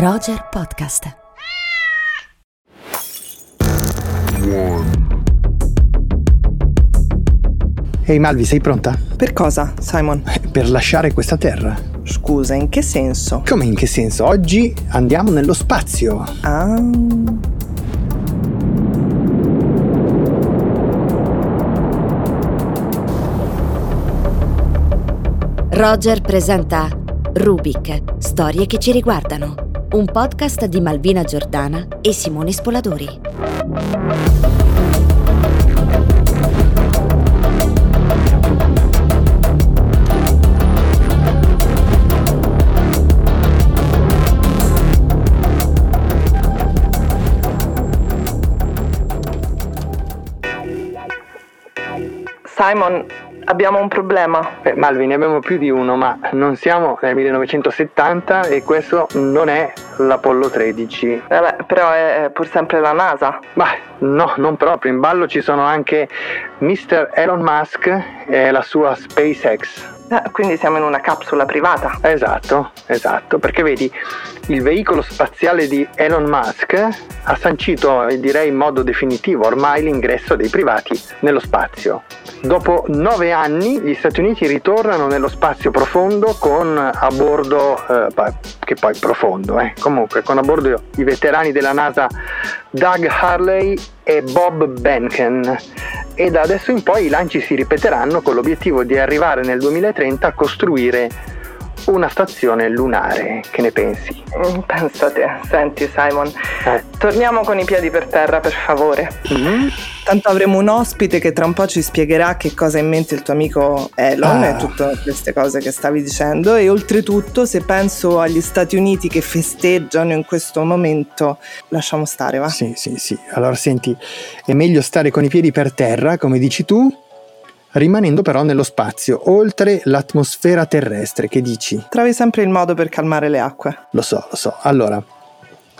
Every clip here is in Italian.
Roger Podcast. Ehi Malvi, sei pronta? Per cosa, Simon? Per lasciare questa terra. Scusa, in che senso? Come in che senso? Oggi andiamo nello spazio. Ah. Roger presenta Rubik, storie che ci riguardano. Un podcast di Malvina Giordana e Simone Spoladori. Simon, abbiamo un problema. Eh, Malvi, ne abbiamo più di uno, ma non siamo nel 1970 e questo non è l'Apollo 13. Vabbè, però è pur sempre la NASA. Ma no, non proprio. In ballo ci sono anche Mr. Elon Musk e la sua SpaceX. Eh, quindi siamo in una capsula privata. Esatto, esatto, perché vedi, il veicolo spaziale di Elon Musk ha sancito, direi in modo definitivo, ormai l'ingresso dei privati nello spazio. Dopo nove anni gli Stati Uniti ritornano nello spazio profondo con a bordo, eh, che poi profondo, eh, comunque con a bordo i veterani della NASA Doug Harley e Bob Behnken e da adesso in poi i lanci si ripeteranno con l'obiettivo di arrivare nel 2030 a costruire una stazione lunare. Che ne pensi? Mm, pensa a te. Senti Simon, eh. torniamo con i piedi per terra per favore. Mm-hmm. Tanto avremo un ospite che tra un po' ci spiegherà che cosa ha in mente il tuo amico Elon ah. e tutte queste cose che stavi dicendo e oltretutto se penso agli Stati Uniti che festeggiano in questo momento, lasciamo stare, va? Sì, sì, sì. Allora senti, è meglio stare con i piedi per terra, come dici tu, rimanendo però nello spazio, oltre l'atmosfera terrestre. Che dici? Trovi sempre il modo per calmare le acque. Lo so, lo so. Allora,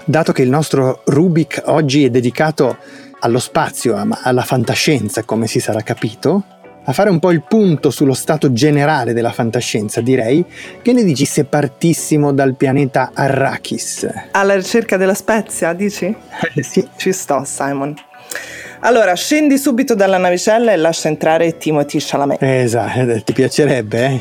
dato che il nostro Rubik oggi è dedicato allo spazio, alla fantascienza, come si sarà capito, a fare un po' il punto sullo stato generale della fantascienza, direi, che ne dici se partissimo dal pianeta Arrakis? Alla ricerca della spezia, dici? Eh, sì. Ci sto, Simon. Allora, scendi subito dalla navicella e lascia entrare Timothy Chalamet. Esatto, eh, ti piacerebbe, eh?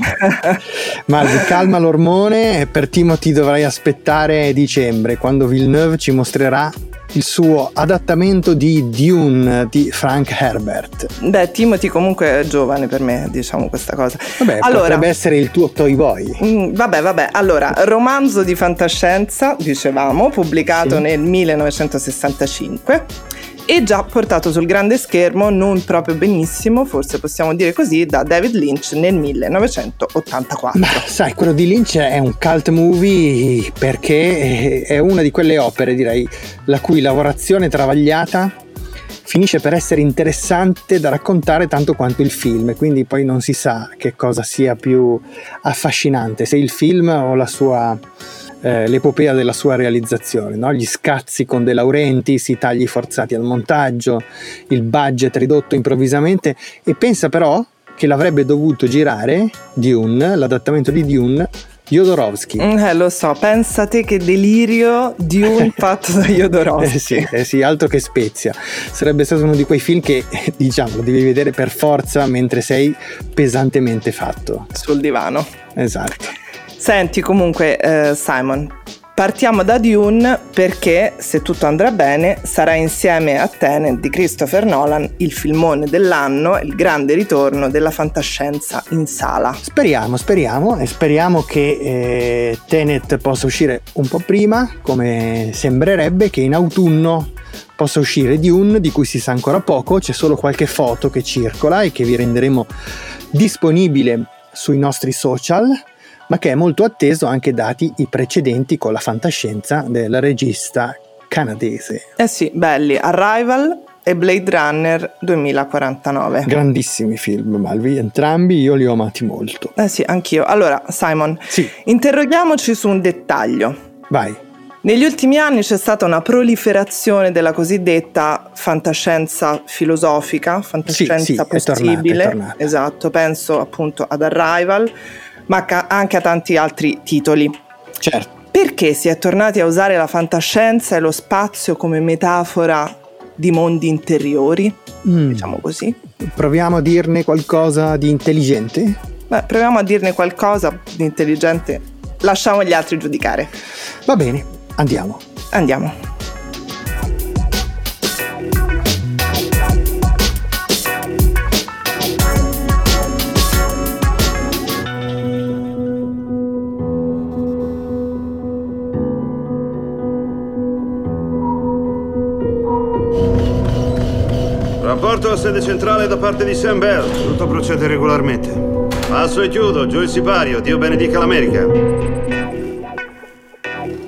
Ma calma l'ormone e per Timothy dovrai aspettare dicembre, quando Villeneuve ci mostrerà il suo adattamento di Dune di Frank Herbert. Beh, Timothy comunque è giovane per me, diciamo questa cosa. Vabbè, allora, potrebbe essere il tuo Toy Boy. Mm, vabbè, vabbè. Allora, romanzo di fantascienza, dicevamo, pubblicato sì. nel 1965 e già portato sul grande schermo non proprio benissimo, forse possiamo dire così, da David Lynch nel 1984. Ma sai, quello di Lynch è un cult movie perché è una di quelle opere, direi, la cui lavorazione travagliata finisce per essere interessante da raccontare tanto quanto il film, quindi poi non si sa che cosa sia più affascinante, se il film o la sua eh, l'epopea della sua realizzazione, no? gli scazzi con De Laurentiis, i tagli forzati al montaggio, il budget ridotto improvvisamente e pensa però che l'avrebbe dovuto girare Dune, l'adattamento di Dune, Jodorowsky. Mm, eh, lo so, pensate che delirio di un fatto da Jodorowsky. eh, sì, eh sì, altro che Spezia. Sarebbe stato uno di quei film che, diciamo, lo devi vedere per forza mentre sei pesantemente fatto. Sul divano. Esatto. Senti comunque eh, Simon, partiamo da Dune perché se tutto andrà bene sarà insieme a Tenet di Christopher Nolan il filmone dell'anno, il grande ritorno della fantascienza in sala. Speriamo, speriamo e speriamo che eh, Tenet possa uscire un po' prima, come sembrerebbe che in autunno possa uscire Dune di cui si sa ancora poco, c'è solo qualche foto che circola e che vi renderemo disponibile sui nostri social ma che è molto atteso anche dati i precedenti con la fantascienza del regista canadese. Eh sì, belli. Arrival e Blade Runner 2049. Grandissimi film, Malvi, entrambi io li ho amati molto. Eh sì, anch'io. Allora, Simon, sì. interroghiamoci su un dettaglio. Vai. Negli ultimi anni c'è stata una proliferazione della cosiddetta fantascienza filosofica, fantascienza sì, sì, possibile. È tornata, è tornata. Esatto, penso appunto ad Arrival ma anche a tanti altri titoli. Certo. perché si è tornati a usare la fantascienza e lo spazio come metafora di mondi interiori? Mm. Diciamo così. Proviamo a dirne qualcosa di intelligente? Beh, proviamo a dirne qualcosa di intelligente. Lasciamo gli altri giudicare. Va bene, andiamo. Andiamo. Centrale da parte di Sam Bell. Tutto procede regolarmente. Passo e chiudo, giù il sipario, Dio benedica l'America.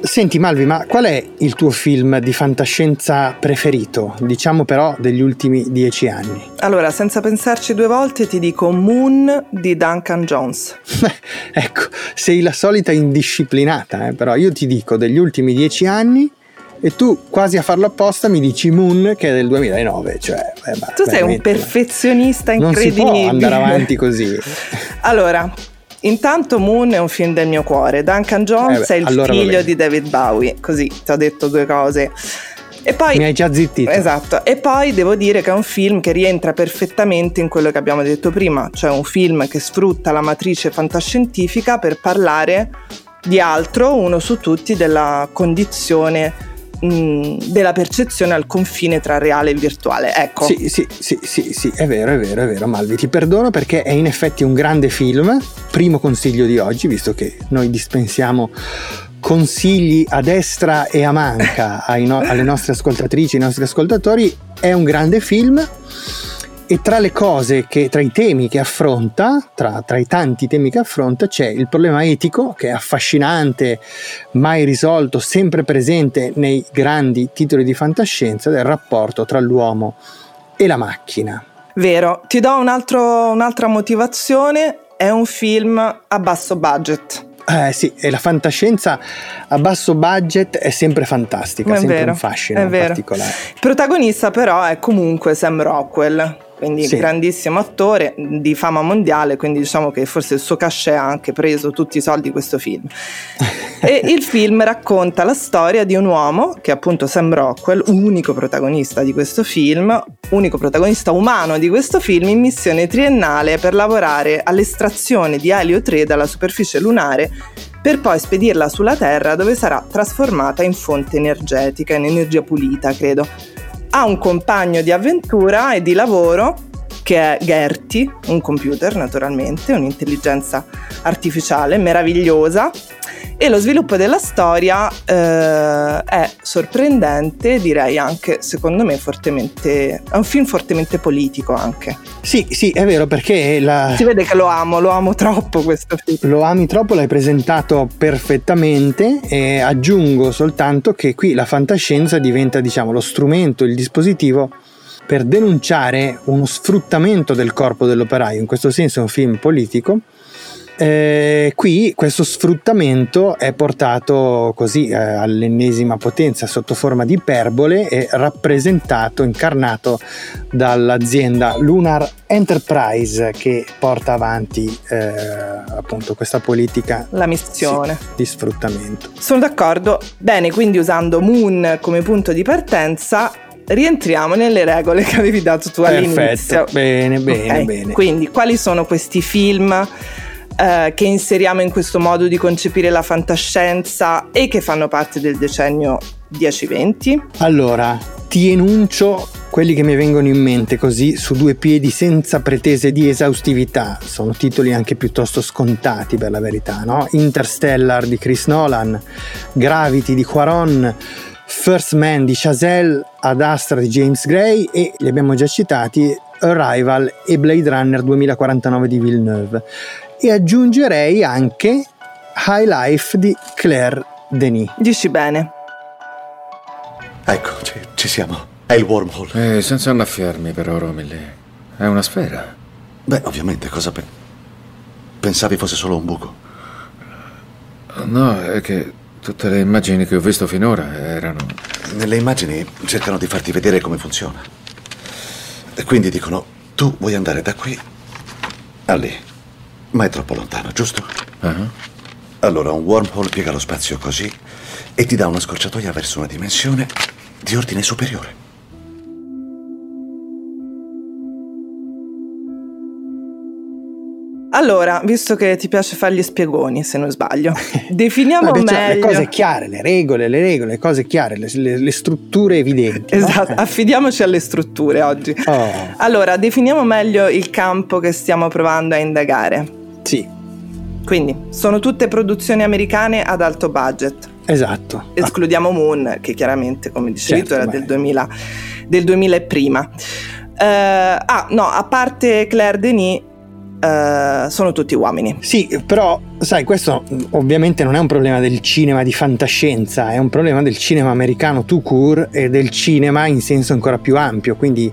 Senti Malvi, ma qual è il tuo film di fantascienza preferito? Diciamo però degli ultimi dieci anni. Allora, senza pensarci due volte ti dico Moon di Duncan Jones. ecco, sei la solita indisciplinata, eh? però io ti dico degli ultimi dieci anni e tu quasi a farlo apposta mi dici Moon che è del 2009 cioè, eh, tu sei un perfezionista incredibile non si può andare avanti così. Allora Intanto Moon è un film del mio cuore, Duncan Jones eh beh, è il allora figlio di David Bowie, così ti ho detto due cose. E poi, Mi hai già zittito. Esatto, e poi devo dire che è un film che rientra perfettamente in quello che abbiamo detto prima, cioè un film che sfrutta la matrice fantascientifica per parlare di altro, uno su tutti, della condizione della percezione al confine tra reale e virtuale. Ecco. Sì, sì, sì, sì, sì, è vero, è vero, è vero, Malvi. Ti perdono perché è in effetti un grande film. Primo consiglio di oggi, visto che noi dispensiamo consigli a destra e a manca no- alle nostre ascoltatrici ai nostri ascoltatori. È un grande film e tra le cose che, tra i temi che affronta, tra, tra, i tanti temi che affronta, c'è il problema etico che è affascinante, mai risolto, sempre presente nei grandi titoli di fantascienza del rapporto tra l'uomo e la macchina. Vero, ti do un altro, un'altra motivazione, è un film a basso budget. Eh sì, e la fantascienza a basso budget è sempre fantastica, è sempre vero, un fascino è particolare. Il protagonista però è comunque Sam Rockwell, quindi sì. grandissimo attore di fama mondiale, quindi diciamo che forse il suo cachet ha anche preso tutti i soldi di questo film. e il film racconta la storia di un uomo, che è appunto Sam Rockwell, unico protagonista di questo film, unico protagonista umano di questo film, in missione triennale per lavorare all'estrazione di elio 3 dalla superficie lunare per poi spedirla sulla Terra dove sarà trasformata in fonte energetica, in energia pulita, credo ha un compagno di avventura e di lavoro che è Gertie, un computer naturalmente, un'intelligenza artificiale meravigliosa e lo sviluppo della storia eh, è sorprendente, direi anche secondo me fortemente, è un film fortemente politico anche. Sì, sì, è vero perché la... si vede che lo amo, lo amo troppo questo film. Lo ami troppo, l'hai presentato perfettamente e aggiungo soltanto che qui la fantascienza diventa diciamo lo strumento, il dispositivo per denunciare uno sfruttamento del corpo dell'operaio, in questo senso è un film politico eh, qui questo sfruttamento è portato così eh, all'ennesima potenza sotto forma di iperbole e rappresentato, incarnato dall'azienda Lunar Enterprise che porta avanti eh, appunto questa politica la missione sì, di sfruttamento. Sono d'accordo. Bene, quindi usando Moon come punto di partenza rientriamo nelle regole che avevi dato tu Perfetto. all'inizio. Bene, bene, okay. bene. Quindi quali sono questi film eh, che inseriamo in questo modo di concepire la fantascienza e che fanno parte del decennio 10-20? Allora, ti enuncio quelli che mi vengono in mente così su due piedi senza pretese di esaustività. Sono titoli anche piuttosto scontati per la verità, no? Interstellar di Chris Nolan, Gravity di Quaron, First Man di Chazelle, Ad Astra di James Gray e li abbiamo già citati Arrival e Blade Runner 2049 di Villeneuve e aggiungerei anche High Life di Claire Denis. Dici bene. Ecco, ci, ci siamo. È il wormhole. Eh, senza annaffiarmi però, Romilly. È una sfera. Beh, ovviamente, cosa pe- pensavi fosse solo un buco? No, è che tutte le immagini che ho visto finora erano... Nelle immagini cercano di farti vedere come funziona. E quindi dicono, tu vuoi andare da qui a lì. Ma è troppo lontano, giusto? Uh-huh. Allora, un wormhole piega lo spazio così e ti dà una scorciatoia verso una dimensione di ordine superiore. Allora, visto che ti piace fare gli spiegoni, se non sbaglio, definiamo Vabbè, cioè, meglio... le cose chiare, le regole, le regole, le cose chiare, le, le- le strutture evidenti. no? Esatto, affidiamoci alle strutture oggi. Oh, Allora, definiamo meglio il campo che stiamo provando a indagare. Sì, Quindi, sono tutte produzioni americane ad alto budget. esatto. Escludiamo Moon, che chiaramente, come dicevi Certo, tu, era del 2000, del 2000 e prima. Eh, ah, no, a parte Claire Denis, eh, sono tutti uomini. Sì, però sai, questo ovviamente non è un problema del cinema di fantascienza, è un problema del cinema americano tout court e del cinema in senso ancora più ampio, quindi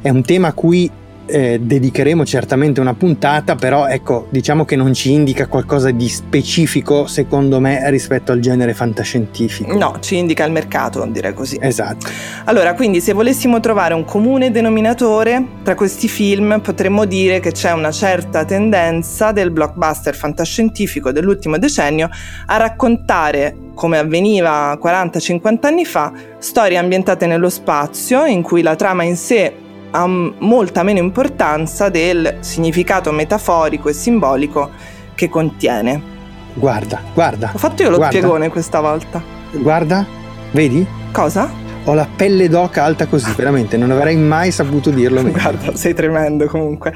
è un tema a cui eh, dedicheremo certamente una puntata, però ecco, diciamo che non ci indica qualcosa di specifico secondo me rispetto al genere fantascientifico. No, ci indica il mercato, direi così. Esatto. Allora, quindi se volessimo trovare un comune denominatore tra questi film, potremmo dire che c'è una certa tendenza del blockbuster fantascientifico dell'ultimo decennio a raccontare, come avveniva 40-50 anni fa, storie ambientate nello spazio in cui la trama in sé ha molta meno importanza del significato metaforico e simbolico che contiene. Guarda, guarda. Ho fatto io lo Guarda. spiegone questa volta. Guarda, vedi? Cosa? Ho la pelle d'oca alta così, veramente, non avrei mai saputo dirlo meglio. Guarda, sei tremendo comunque.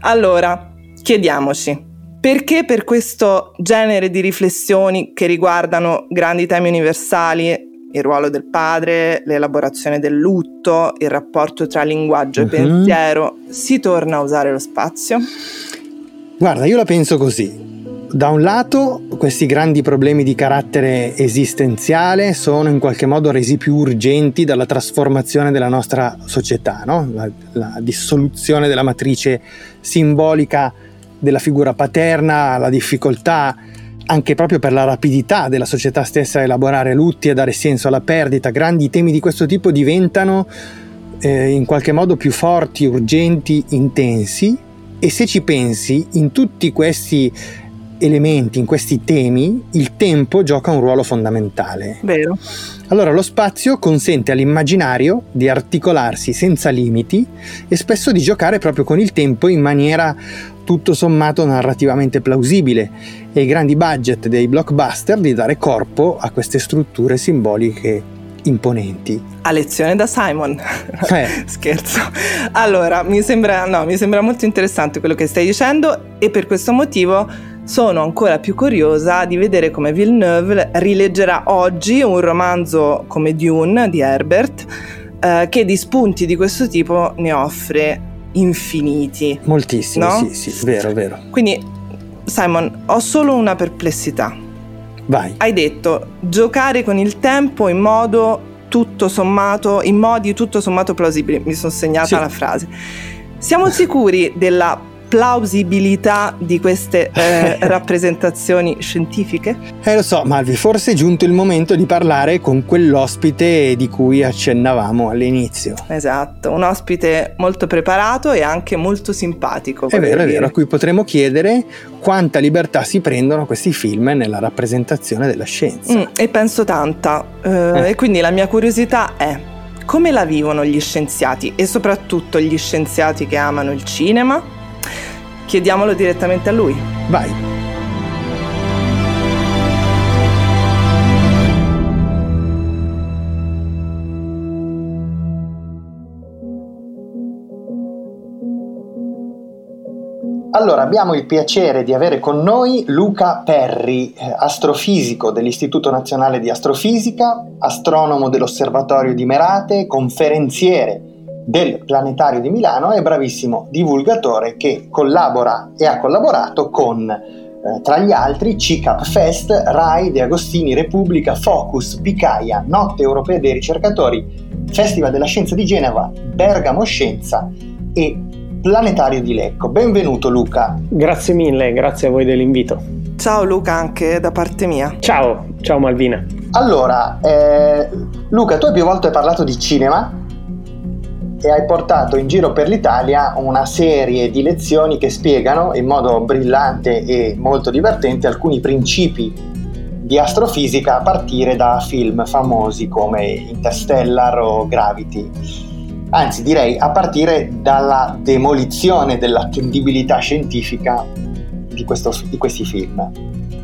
Allora, chiediamoci, perché per questo genere di riflessioni che riguardano grandi temi universali, il ruolo del padre, l'elaborazione del lutto, il rapporto tra linguaggio e Mhm. pensiero, si torna a usare lo spazio? Guarda, io la penso così. Da un lato, questi grandi problemi di carattere esistenziale sono in qualche modo resi più urgenti dalla trasformazione della nostra società, no? la, la dissoluzione della matrice simbolica della figura paterna, la difficoltà anche proprio per la rapidità della società stessa a elaborare lutti e dare senso alla perdita. Grandi temi di questo tipo diventano eh, in qualche modo più forti, urgenti, intensi e se ci pensi, in tutti questi elementi, in questi temi, il tempo gioca un ruolo fondamentale. Vero? Allora lo spazio consente all'immaginario di articolarsi senza limiti e spesso di giocare proprio con il tempo in maniera tutto sommato narrativamente plausibile e i grandi budget dei blockbuster di dare corpo a queste strutture simboliche imponenti. A lezione da Simon. Eh. Scherzo. Allora, mi sembra, no, mi sembra molto interessante quello che stai dicendo e per questo motivo sono ancora più curiosa di vedere come Villeneuve rileggerà oggi un romanzo come Dune di Herbert eh, che di spunti di questo tipo ne offre infiniti. Moltissimo, No? sì, sì, vero, vero. Quindi, Simon, ho solo una perplessità. Vai. Hai detto giocare con il tempo in modo tutto sommato, in modi tutto sommato plausibili. Mi sono segnata Sì. la frase. Siamo sicuri della plausibilità di queste eh, rappresentazioni scientifiche? Eh lo so, Malvi, forse è giunto il momento di parlare con quell'ospite di cui accennavamo all'inizio. Esatto, un ospite molto preparato e anche molto simpatico. È vero, è dire. vero, a cui potremo chiedere quanta libertà si prendono questi film nella rappresentazione della scienza. Mm, e penso tanta. Eh, Eh. E quindi la mia curiosità è come la vivono gli scienziati e soprattutto gli scienziati che amano il cinema? Chiediamolo direttamente a lui. Vai. Allora, abbiamo il piacere di avere con noi Luca Perri, eh, astrofisico dell'Istituto Nazionale di Astrofisica, astronomo dell'Osservatorio di Merate, conferenziere del Planetario di Milano e bravissimo divulgatore che collabora e ha collaborato con, eh, tra gli altri, CICAP Fest, RAI, De Agostini, Repubblica, Focus, Picaia, Notte Europea dei Ricercatori, Festival della Scienza di Genova, Bergamo Scienza e Planetario di Lecco. Benvenuto Luca. Grazie mille, grazie a voi dell'invito. Ciao Luca, anche da parte mia. Ciao, ciao Malvina. Allora, eh, Luca, tu più volte hai parlato di cinema e hai portato in giro per l'Italia una serie di lezioni che spiegano in modo brillante e molto divertente alcuni principi di astrofisica a partire da film famosi come Interstellar o Gravity. Anzi, direi a partire dalla demolizione dell'attendibilità scientifica di, questo, di questi film.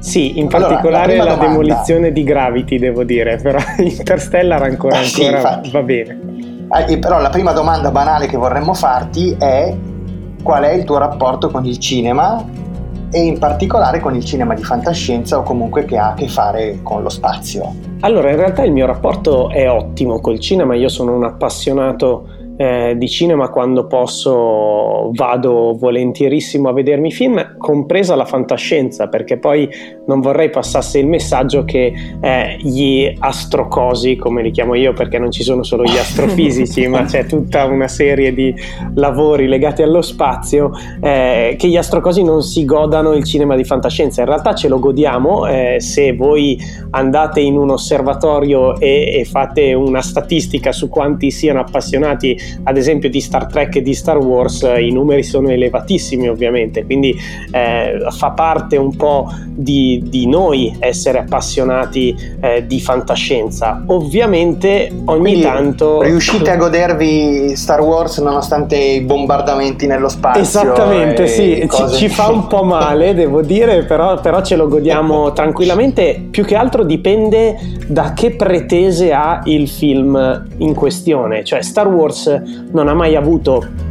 Sì, in particolare allora, la, la demolizione di Gravity, devo dire, però Interstellar ancora, sì, ancora va bene. Eh, però la prima domanda banale che vorremmo farti è qual è il tuo rapporto con il cinema e in particolare con il cinema di fantascienza o comunque che ha a che fare con lo spazio. Allora, in realtà il mio rapporto è ottimo col cinema, io sono un appassionato eh, di cinema quando posso vado volentierissimo a vedermi film, compresa la fantascienza, perché poi non vorrei passasse il messaggio che eh, gli astrocosi, come li chiamo io, perché non ci sono solo gli astrofisici, ma c'è tutta una serie di lavori legati allo spazio, eh, che gli astrocosi non si godano il cinema di fantascienza. In realtà ce lo godiamo eh, se voi andate in un osservatorio e, e fate una statistica su quanti siano appassionati ad esempio di Star Trek e di Star Wars eh, i numeri sono elevatissimi ovviamente, quindi eh, fa parte un po' di, di noi essere appassionati eh, di fantascienza. Ovviamente ogni quindi tanto... Riuscite a godervi Star Wars nonostante i bombardamenti nello spazio? Esattamente, sì, ci, ci, fa un po' male devo dire, però, però ce lo godiamo tranquillamente, più che altro dipende da che pretese ha il film in questione, cioè Star Wars non ha mai avuto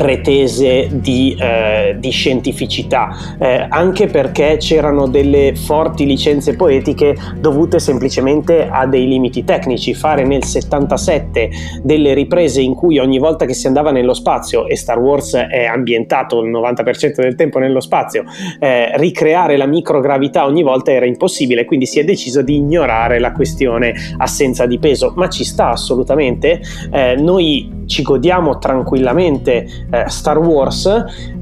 pretese di, eh, di scientificità, eh, anche perché c'erano delle forti licenze poetiche dovute semplicemente a dei limiti tecnici. Fare nel 77 delle riprese in cui ogni volta che si andava nello spazio, e Star Wars è ambientato il 90% del tempo nello spazio, eh, ricreare la microgravità ogni volta era impossibile, quindi si è deciso di ignorare la questione assenza di peso, ma ci sta assolutamente. Eh, noi ci godiamo tranquillamente eh, Star Wars,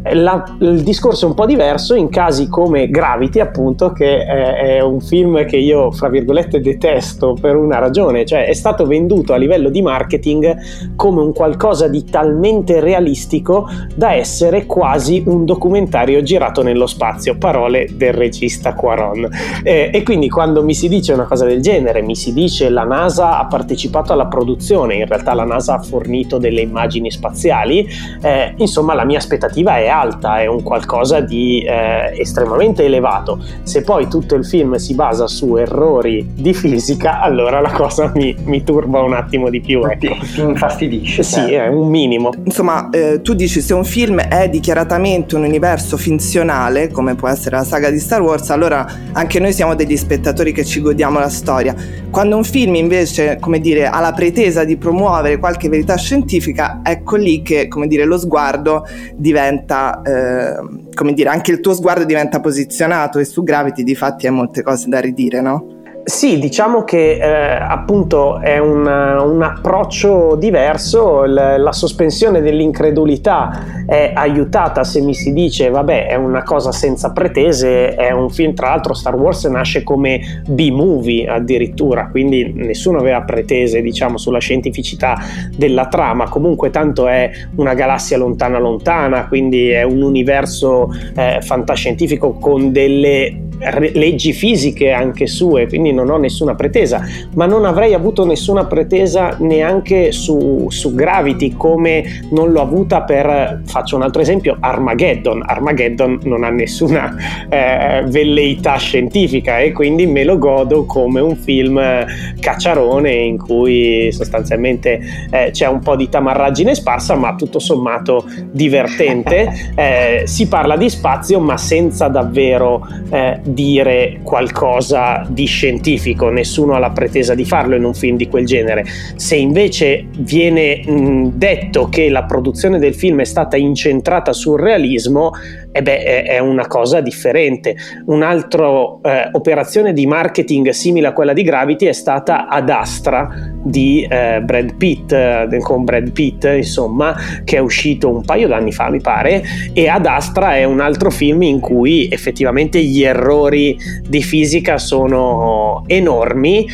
eh, la, il discorso è un po' diverso in casi come Gravity, appunto, che è, è, un film che io, fra virgolette, detesto per una ragione, cioè è stato venduto a livello di marketing come un qualcosa di talmente realistico da essere quasi un documentario girato nello spazio, parole del regista Quaron. Eh, e quindi quando mi si dice una cosa del genere, mi si dice la NASA ha partecipato alla produzione, in realtà la NASA ha fornito delle immagini spaziali, eh, insomma la mia aspettativa è alta, è un qualcosa di eh, estremamente elevato. Se poi tutto il film si basa su errori di fisica, allora la cosa mi, mi turba un attimo di più. Ecco. Ti infastidisce. Sì, certo. è un minimo. Insomma, eh, tu dici se un film è dichiaratamente un universo finzionale, come può essere la saga di Star Wars, allora anche noi siamo degli spettatori che ci godiamo la storia. Quando un film invece, come dire, ha la pretesa di promuovere qualche verità scientifica, scientifica, ecco lì che, come dire, lo sguardo diventa, eh, come dire, anche il tuo sguardo diventa posizionato e su Gravity di fatti hai molte cose da ridire, no? Sì, diciamo che eh, appunto è un, un approccio diverso, L- la sospensione dell'incredulità è aiutata se mi si dice vabbè è una cosa senza pretese, è un film, tra l'altro Star Wars nasce come B-movie addirittura, quindi nessuno aveva pretese diciamo sulla scientificità della trama, comunque tanto è una galassia lontana lontana, quindi è un universo eh, fantascientifico con delle leggi fisiche anche sue, quindi non ho nessuna pretesa, ma non avrei avuto nessuna pretesa neanche su, su Gravity come non l'ho avuta per, faccio un altro esempio, Armageddon. Armageddon non ha nessuna eh, velleità scientifica e quindi me lo godo come un film cacciarone in cui sostanzialmente eh, c'è un po' di tamarragine sparsa, ma tutto sommato divertente. Eh, si parla di spazio, ma senza davvero eh, dire qualcosa di scientifico, nessuno ha la pretesa di farlo in un film di quel genere. Se invece viene mh, detto che la produzione del film è stata incentrata sul realismo, eh beh, è una cosa differente. Un'altra eh, operazione di marketing simile a quella di Gravity è stata Ad Astra di eh, Brad Pitt, eh, con Brad Pitt, insomma, che è uscito un paio d'anni fa, mi pare, e Ad Astra è un altro film in cui effettivamente gli errori di fisica sono enormi.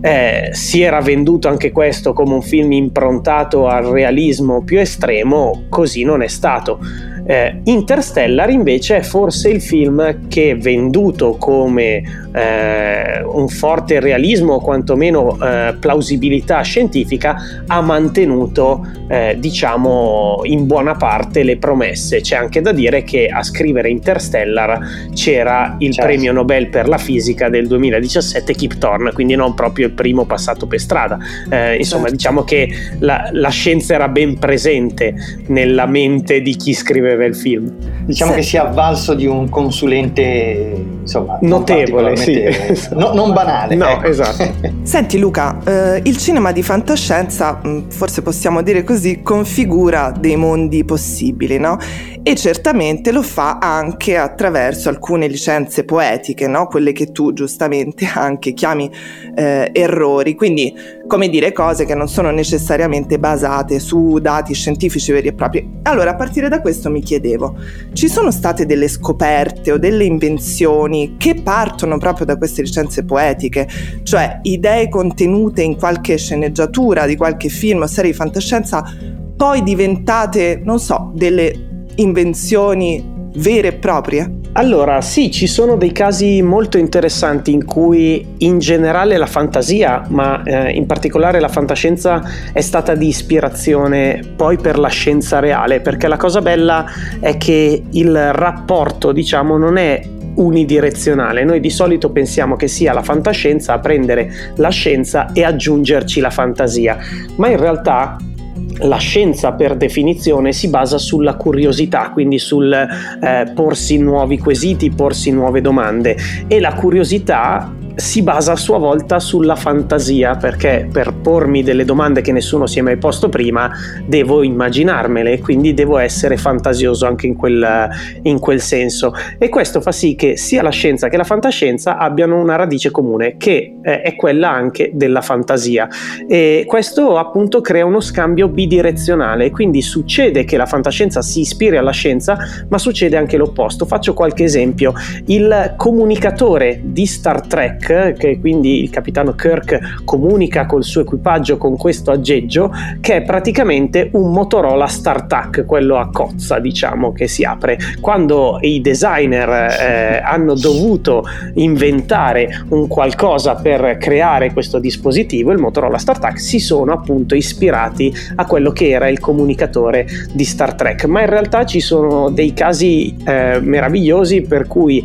Eh, si era venduto anche questo come un film improntato al realismo più estremo, così non è stato. Eh, Interstellar invece è forse il film che venduto come eh, un forte realismo o quantomeno eh, plausibilità scientifica ha mantenuto eh, diciamo in buona parte le promesse. C'è anche da dire che a scrivere Interstellar c'era il certo. premio Nobel per la fisica del 2017 Kip Thorne, quindi non proprio il primo passato per strada. Eh, insomma, certo. diciamo che la, la scienza era ben presente nella mente di chi scriveva scriveva il film. Diciamo sì. che si è avvalso di un consulente insomma, notevole, sì. no, non banale. No, ecco. esatto. Senti Luca, eh, il cinema di fantascienza, mm, forse possiamo dire così, configura dei mondi possibili, no? E certamente lo fa anche attraverso alcune licenze poetiche, no? Quelle che tu giustamente anche chiami eh, errori. Quindi come dire cose che non sono necessariamente basate su dati scientifici veri e propri. Allora, a partire da questo mi chiedevo, ci sono state delle scoperte o delle invenzioni che partono proprio da queste licenze poetiche, cioè idee contenute in qualche sceneggiatura di qualche film o serie di fantascienza, poi diventate, non so, delle invenzioni vere e proprie? Allora, sì, ci sono dei casi molto interessanti in cui in generale la fantasia, ma eh, in particolare la fantascienza, è stata di ispirazione poi per la scienza reale, perché la cosa bella è che il rapporto, diciamo, non è unidirezionale. Noi di solito pensiamo che sia la fantascienza a prendere la scienza e aggiungerci la fantasia, ma in realtà la scienza per definizione si basa sulla curiosità, quindi sul eh, porsi nuovi quesiti, porsi nuove domande. E la curiosità si basa a sua volta sulla fantasia, perché per pormi delle domande che nessuno si è mai posto prima, devo immaginarmele, quindi devo essere fantasioso anche in quel, in quel senso. E questo fa sì che sia la scienza che la fantascienza abbiano una radice comune, che eh, è quella anche della fantasia. E questo appunto crea uno scambio bidirezionale, quindi succede che la fantascienza si ispiri alla scienza, ma succede anche l'opposto. Faccio qualche esempio. Il comunicatore di Star Trek che quindi il capitano Kirk comunica col suo equipaggio con questo aggeggio, che è praticamente un Motorola StarTAC, quello a cozza, diciamo, che si apre. Quando i designer eh, hanno dovuto inventare un qualcosa per creare questo dispositivo, il Motorola StarTAC, si sono appunto ispirati a quello che era il comunicatore di Star Trek. Ma in realtà ci sono dei casi eh, meravigliosi per cui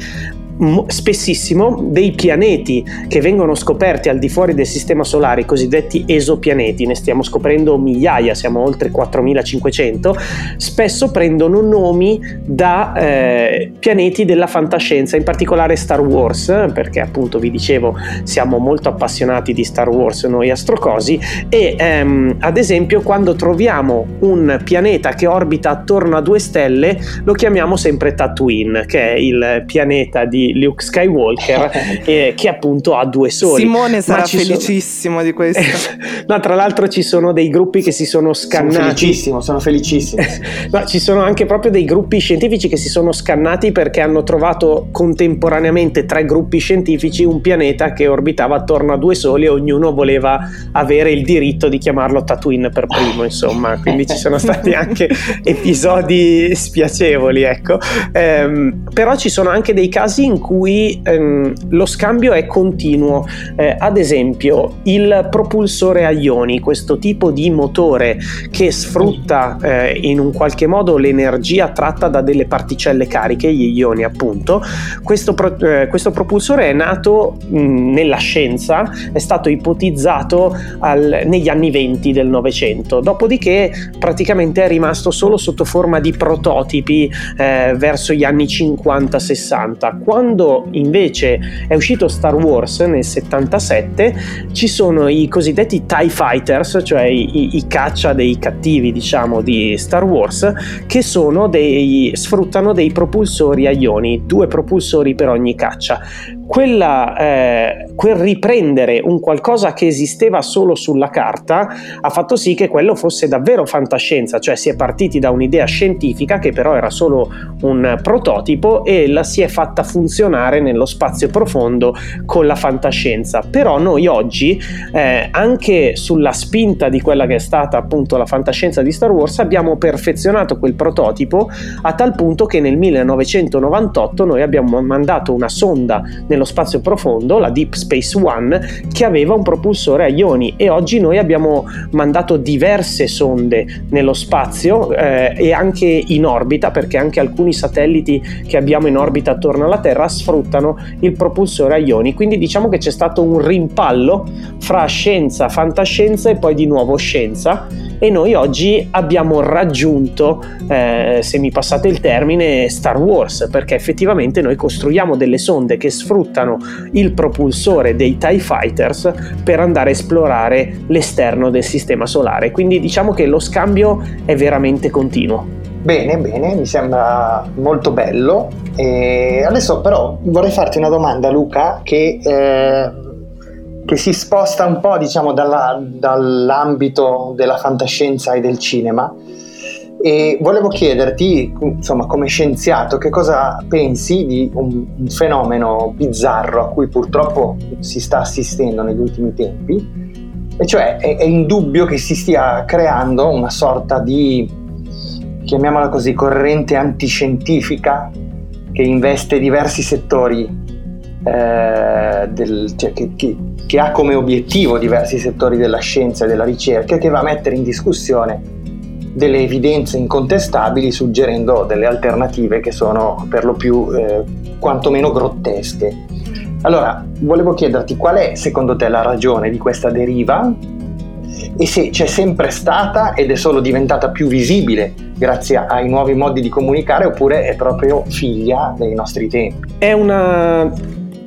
spessissimo dei pianeti che vengono scoperti al di fuori del sistema solare, i cosiddetti esopianeti, ne stiamo scoprendo migliaia, siamo oltre 4500, spesso prendono nomi da eh, pianeti della fantascienza, in particolare Star Wars, perché appunto vi dicevo siamo molto appassionati di Star Wars noi astrocosi. E ehm, ad esempio quando troviamo un pianeta che orbita attorno a due stelle lo chiamiamo sempre Tatooine, che è il pianeta di Luke Skywalker eh, che appunto ha due soli. Simone sarà felicissimo sono... di questo. no, tra l'altro ci sono dei gruppi che si sono scannati. Sono felicissimo, sono felicissimo. no, ci sono anche proprio dei gruppi scientifici che si sono scannati perché hanno trovato contemporaneamente tre gruppi scientifici un pianeta che orbitava attorno a due soli e ognuno voleva avere il diritto di chiamarlo Tatooine per primo, insomma, quindi ci sono stati anche episodi spiacevoli, ecco. Ehm, però ci sono anche dei casi in cui ehm, lo scambio è continuo. Eh, ad esempio, il propulsore a ioni, questo tipo di motore che sfrutta eh, in un qualche modo l'energia tratta da delle particelle cariche, gli ioni appunto, questo, pro- eh, questo propulsore è nato mh, nella scienza, è stato ipotizzato al, negli anni 20 del Novecento, dopodiché praticamente è rimasto solo sotto forma di prototipi eh, verso gli anni 50-60. Quando invece è uscito Star Wars nel 77 ci sono i cosiddetti TIE Fighters, cioè i, i caccia dei cattivi diciamo di Star Wars, che dei, sfruttano dei propulsori a ioni, due propulsori per ogni caccia quella, eh, quel riprendere un qualcosa che esisteva solo sulla carta ha fatto sì che quello fosse davvero fantascienza, cioè si è partiti da un'idea scientifica che però era solo un prototipo e la si è fatta funzionare nello spazio profondo con la fantascienza. Però noi oggi, eh, anche sulla spinta di quella che è stata appunto la fantascienza di Star Wars, abbiamo perfezionato quel prototipo a tal punto che nel 1998 noi abbiamo mandato una sonda nello nello spazio profondo, la Deep Space One, che aveva un propulsore a ioni e oggi noi abbiamo mandato diverse sonde nello spazio eh, e anche in orbita, perché anche alcuni satelliti che abbiamo in orbita attorno alla Terra sfruttano il propulsore a ioni. Quindi diciamo che c'è stato un rimpallo fra scienza, fantascienza e poi di nuovo scienza e noi oggi abbiamo raggiunto, eh, se mi passate il termine, Star Wars, perché effettivamente noi costruiamo delle sonde che sfruttano il propulsore dei TIE Fighters per andare a esplorare l'esterno del sistema solare. Quindi diciamo che lo scambio è veramente continuo. Bene, bene, mi sembra molto bello. E adesso però vorrei farti una domanda, Luca, che eh, che si sposta un po' diciamo dalla, dall'ambito della fantascienza e del cinema. E volevo chiederti insomma come scienziato che cosa pensi di un, un fenomeno bizzarro a cui purtroppo si sta assistendo negli ultimi tempi? E cioè è, è indubbio che si stia creando una sorta di chiamiamola così corrente antiscientifica che investe diversi settori eh, del, cioè, che, che, che ha come obiettivo diversi settori della scienza e della ricerca e che va a mettere in discussione delle evidenze incontestabili suggerendo delle alternative che sono per lo più eh, quantomeno grottesche. Allora, volevo chiederti qual è secondo te la ragione di questa deriva e se c'è sempre stata ed è solo diventata più visibile grazie ai nuovi modi di comunicare oppure è proprio figlia dei nostri tempi. È una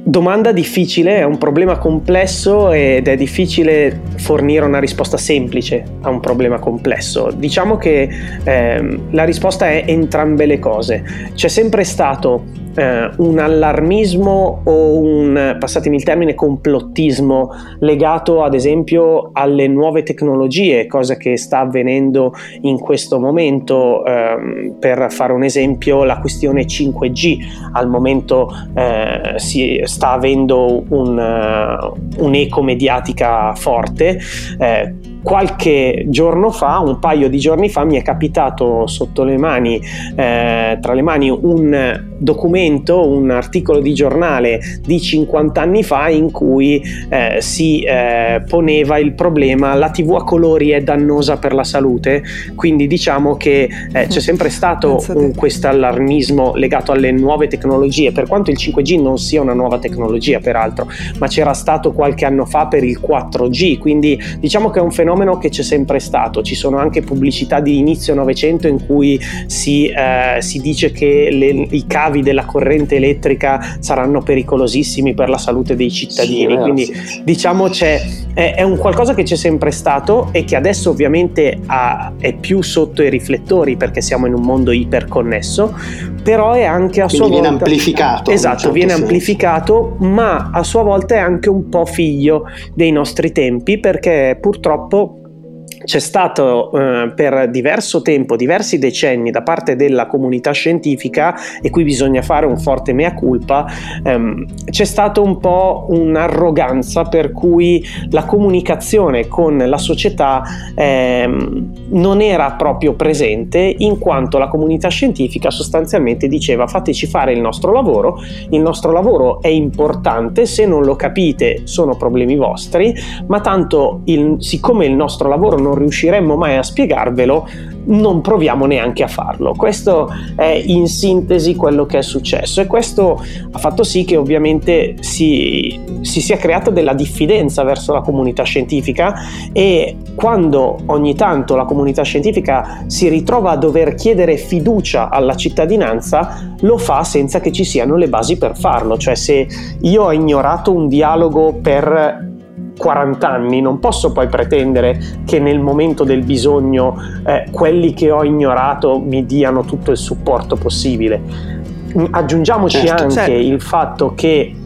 Domanda difficile, è un problema complesso ed è difficile fornire una risposta semplice a un problema complesso. Diciamo che ehm, la risposta è entrambe le cose. C'è sempre stato eh, un allarmismo o un, passatemi il termine, complottismo legato ad esempio alle nuove tecnologie, cosa che sta avvenendo in questo momento. Eh, per fare un esempio, la questione 5G al momento eh, si sta avendo un, uh, un'eco mediatica forte. Eh, qualche giorno fa, un paio di giorni fa, mi è capitato sotto le mani, eh, tra le mani, un documento, un articolo di giornale di 50 anni fa in cui eh, si eh, poneva il problema la TV a colori è dannosa per la salute, quindi diciamo che eh, c'è sempre stato questo allarmismo legato alle nuove tecnologie, per quanto il 5G non sia una nuova tecnologia peraltro, ma c'era stato qualche anno fa per il 4G, quindi diciamo che è un fenomeno fenomeno che c'è sempre stato. Ci sono anche pubblicità di inizio Novecento in cui si, eh, si dice che le, i cavi della corrente elettrica saranno pericolosissimi per la salute dei cittadini. Sì, Quindi sì. diciamo c'è, è, è, un qualcosa che c'è sempre stato e che adesso ovviamente ha, è più sotto i riflettori perché siamo in un mondo iperconnesso, però è anche a Quindi sua volta... viene amplificato. Esatto, certo viene senso. amplificato, ma a sua volta è anche un po' figlio dei nostri tempi perché purtroppo c'è stato eh, per diverso tempo, diversi decenni da parte della comunità scientifica, e qui bisogna fare un forte mea culpa, ehm, c'è stata un po' un'arroganza per cui la comunicazione con la società ehm, non era proprio presente, in quanto la comunità scientifica sostanzialmente diceva fateci fare il nostro lavoro, il nostro lavoro è importante, se non lo capite sono problemi vostri, ma tanto il, siccome il nostro lavoro non non riusciremmo mai a spiegarvelo, non proviamo neanche a farlo. Questo è in sintesi quello che è successo e questo ha fatto sì che ovviamente si, si sia creata della diffidenza verso la comunità scientifica e quando ogni tanto la comunità scientifica si ritrova a dover chiedere fiducia alla cittadinanza, lo fa senza che ci siano le basi per farlo. Cioè se io ho ignorato un dialogo per 40 anni, non posso poi pretendere che nel momento del bisogno eh, quelli che ho ignorato mi diano tutto il supporto possibile. Aggiungiamoci certo, anche certo. il fatto che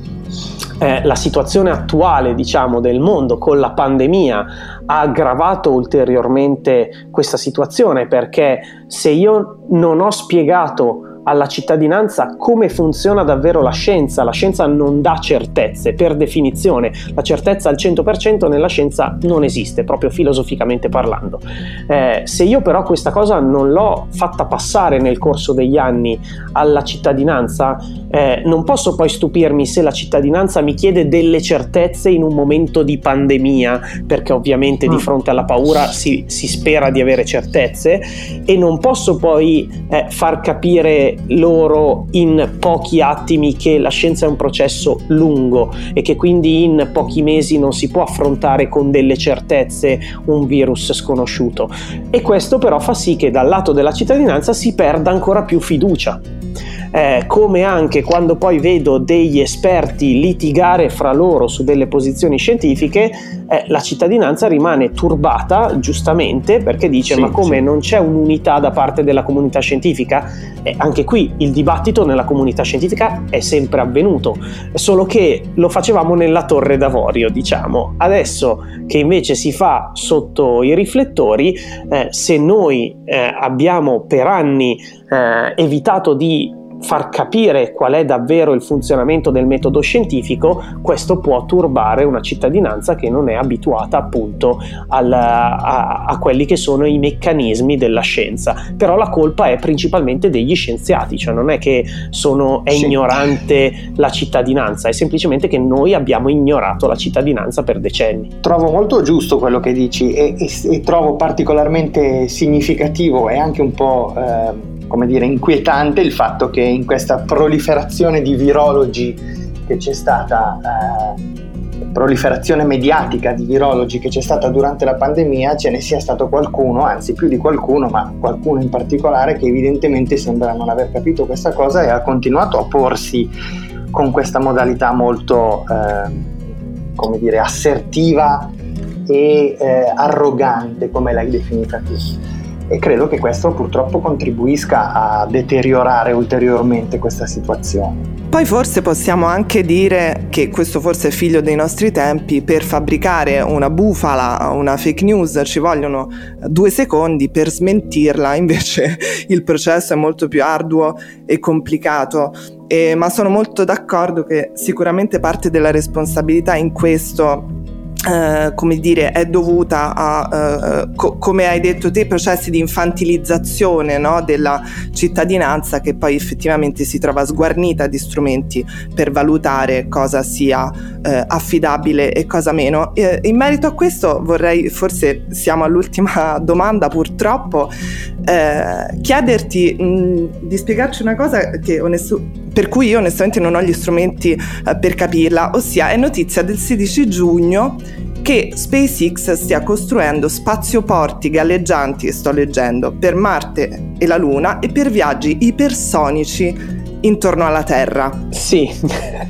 eh, la situazione attuale diciamo, del mondo con la pandemia ha aggravato ulteriormente questa situazione perché se io non ho spiegato alla cittadinanza come funziona davvero la scienza. La scienza non dà certezze, per definizione. La certezza al 100% nella scienza non esiste, proprio filosoficamente parlando. Eh, se io però questa cosa non l'ho fatta passare nel corso degli anni alla cittadinanza, eh, non posso poi stupirmi se la cittadinanza mi chiede delle certezze in un momento di pandemia, perché ovviamente mm. di fronte alla paura si, si, spera di avere certezze, e non posso poi eh, far capire loro in pochi attimi che la scienza è un processo lungo e che quindi in pochi mesi non si può affrontare con delle certezze un virus sconosciuto. E questo però fa sì che dal lato della cittadinanza si perda ancora più fiducia eh, come anche quando poi vedo degli esperti litigare fra loro su delle posizioni scientifiche, eh, la cittadinanza rimane turbata giustamente perché dice sì, ma come sì. non c'è un'unità da parte della comunità scientifica? Eh, anche qui il dibattito nella comunità scientifica è sempre avvenuto, solo che lo facevamo nella torre d'avorio, diciamo. Adesso che invece si fa sotto i riflettori, eh, se noi eh, abbiamo per anni eh, evitato di far capire qual è davvero il funzionamento del metodo scientifico, questo può turbare una cittadinanza che non è abituata appunto al, a, a, quelli che sono i meccanismi della scienza. Però la colpa è principalmente degli scienziati, cioè non è che sono, è ignorante la cittadinanza, è semplicemente che noi abbiamo ignorato la cittadinanza per decenni. Trovo molto giusto quello che dici e, e, e trovo particolarmente significativo e anche un po'... Eh come dire, inquietante il fatto che in questa proliferazione di virologi che c'è stata, eh, proliferazione mediatica di virologi che c'è stata durante la pandemia, ce ne sia stato qualcuno, anzi più di qualcuno, ma qualcuno in particolare che evidentemente sembra non aver capito questa cosa e ha continuato a porsi con questa modalità molto, eh, come dire, assertiva e eh, arrogante, come l'hai definita tu e credo che questo purtroppo contribuisca a deteriorare ulteriormente questa situazione. Poi forse possiamo anche dire che questo forse è figlio dei nostri tempi, per fabbricare una bufala, una fake news ci vogliono due secondi per smentirla, invece il processo è molto più arduo e complicato. E, ma sono molto d'accordo che sicuramente parte della responsabilità in questo Uh, come dire, è dovuta a, uh, co- come hai detto te, processi di infantilizzazione no, della cittadinanza che poi effettivamente si trova sguarnita di strumenti per valutare cosa sia uh, affidabile e cosa meno. in merito a questo vorrei, forse siamo all'ultima domanda purtroppo, chiederti mh, di spiegarci una cosa che onesto, per cui io onestamente non ho gli strumenti per capirla, ossia è notizia del 16 giugno che SpaceX stia costruendo spazioporti galleggianti, sto leggendo, per Marte e la Luna e per viaggi ipersonici intorno alla Terra. Sì.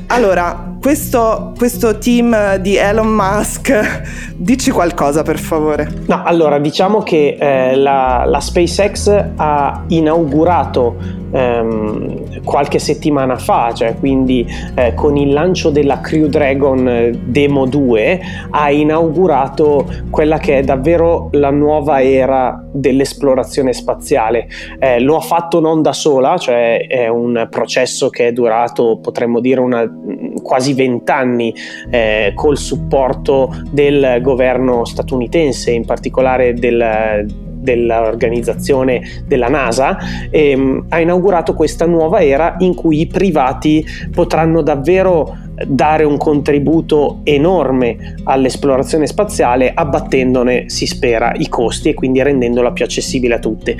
allora, questo, questo, team di Elon Musk, dici qualcosa per favore. No, allora diciamo che eh, la, la, SpaceX ha inaugurato ehm, qualche settimana fa, cioè quindi eh, con il lancio della Crew Dragon eh, Demo 2, ha inaugurato quella che è davvero la nuova era dell'esplorazione spaziale. Eh, lo ha fatto non da sola, cioè è un processo che è durato, potremmo dire, una, quasi vent'anni eh, col supporto del governo statunitense, in particolare del dell'organizzazione della NASA, ehm, ha inaugurato questa nuova era in cui i privati potranno davvero dare un contributo enorme all'esplorazione spaziale abbattendone, si spera, i costi e quindi rendendola più accessibile a tutti.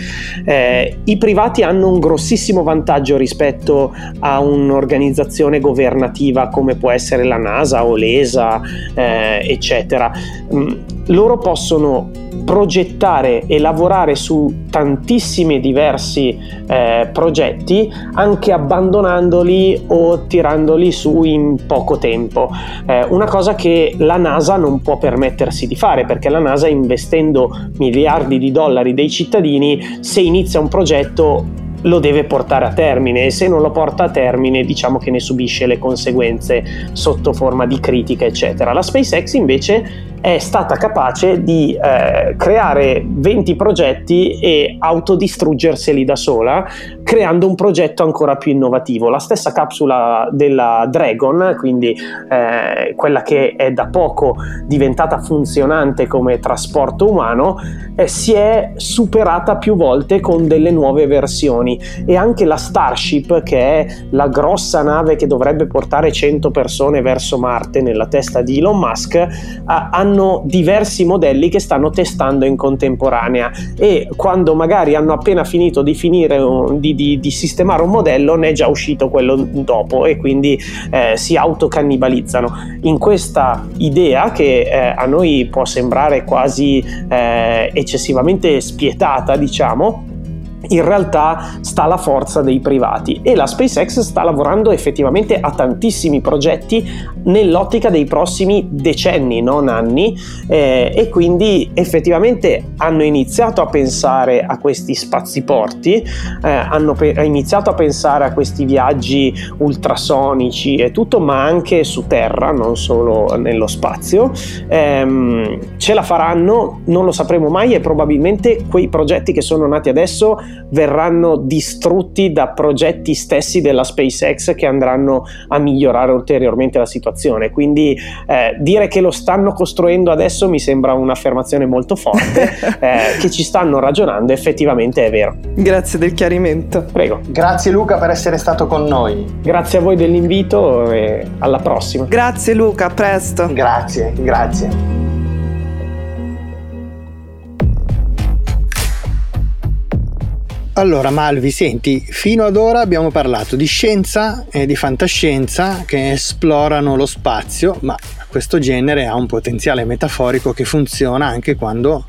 Eh, I privati hanno un grossissimo vantaggio rispetto a un'organizzazione governativa come può essere la NASA o l'ESA, eh, eccetera. Mm, loro possono progettare e lavorare su tantissimi diversi eh, progetti anche abbandonandoli o tirandoli su in poco tempo. Eh, una cosa che la NASA non può permettersi di fare perché la NASA investendo miliardi di dollari dei cittadini se inizia un progetto lo deve portare a termine e se non lo porta a termine diciamo che ne subisce le conseguenze sotto forma di critica eccetera. La SpaceX invece è stata capace di eh, creare 20 progetti e autodistruggerseli da sola, creando un progetto ancora più innovativo. La stessa capsula della Dragon, quindi eh, quella che è da poco diventata funzionante come trasporto umano, eh, si è superata più volte con delle nuove versioni e anche la Starship, che è la grossa nave che dovrebbe portare 100 persone verso Marte nella testa di Elon Musk, ha hanno diversi modelli che stanno testando in contemporanea. E quando magari hanno appena finito di finire di, di, di sistemare un modello ne è già uscito quello dopo e quindi eh, si autocannibalizzano. In questa idea che eh, a noi può sembrare quasi eh, eccessivamente spietata diciamo in realtà sta la forza dei privati e la SpaceX sta lavorando effettivamente a tantissimi progetti nell'ottica dei prossimi decenni, non anni, eh, e quindi effettivamente hanno iniziato a pensare a questi spaziporti, eh, hanno pe- iniziato a pensare a questi viaggi ultrasonici e tutto, ma anche su Terra, non solo nello spazio. Eh, ce la faranno, non lo sapremo mai e probabilmente quei progetti che sono nati adesso verranno distrutti da progetti stessi della SpaceX che andranno a migliorare ulteriormente la situazione. Quindi eh, dire che lo stanno costruendo adesso mi sembra un'affermazione molto forte, eh, che ci stanno ragionando, effettivamente è vero. Grazie del chiarimento. Prego. Grazie Luca per essere stato con noi. Grazie a voi dell'invito e alla prossima. Grazie Luca, a presto. Grazie, grazie. Allora Malvi, senti, fino ad ora abbiamo parlato di scienza e di fantascienza che esplorano lo spazio, ma questo genere ha un potenziale metaforico che funziona anche quando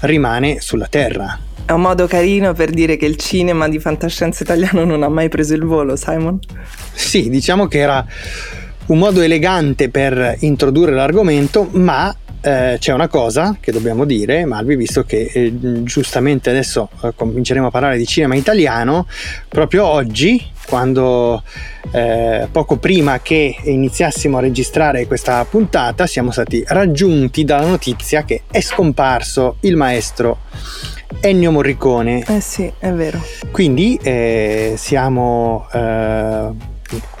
rimane sulla Terra. È un modo carino per dire che il cinema di fantascienza italiano non ha mai preso il volo, Simon? Sì, diciamo che era un modo elegante per introdurre l'argomento, ma eh, c'è una cosa che dobbiamo dire, Malvi, visto che eh, giustamente adesso eh, cominceremo a parlare di cinema italiano, proprio oggi, quando eh, poco prima che iniziassimo a registrare questa puntata, siamo stati raggiunti dalla notizia che è scomparso il maestro Ennio Morricone. Eh sì, è vero. Quindi eh, siamo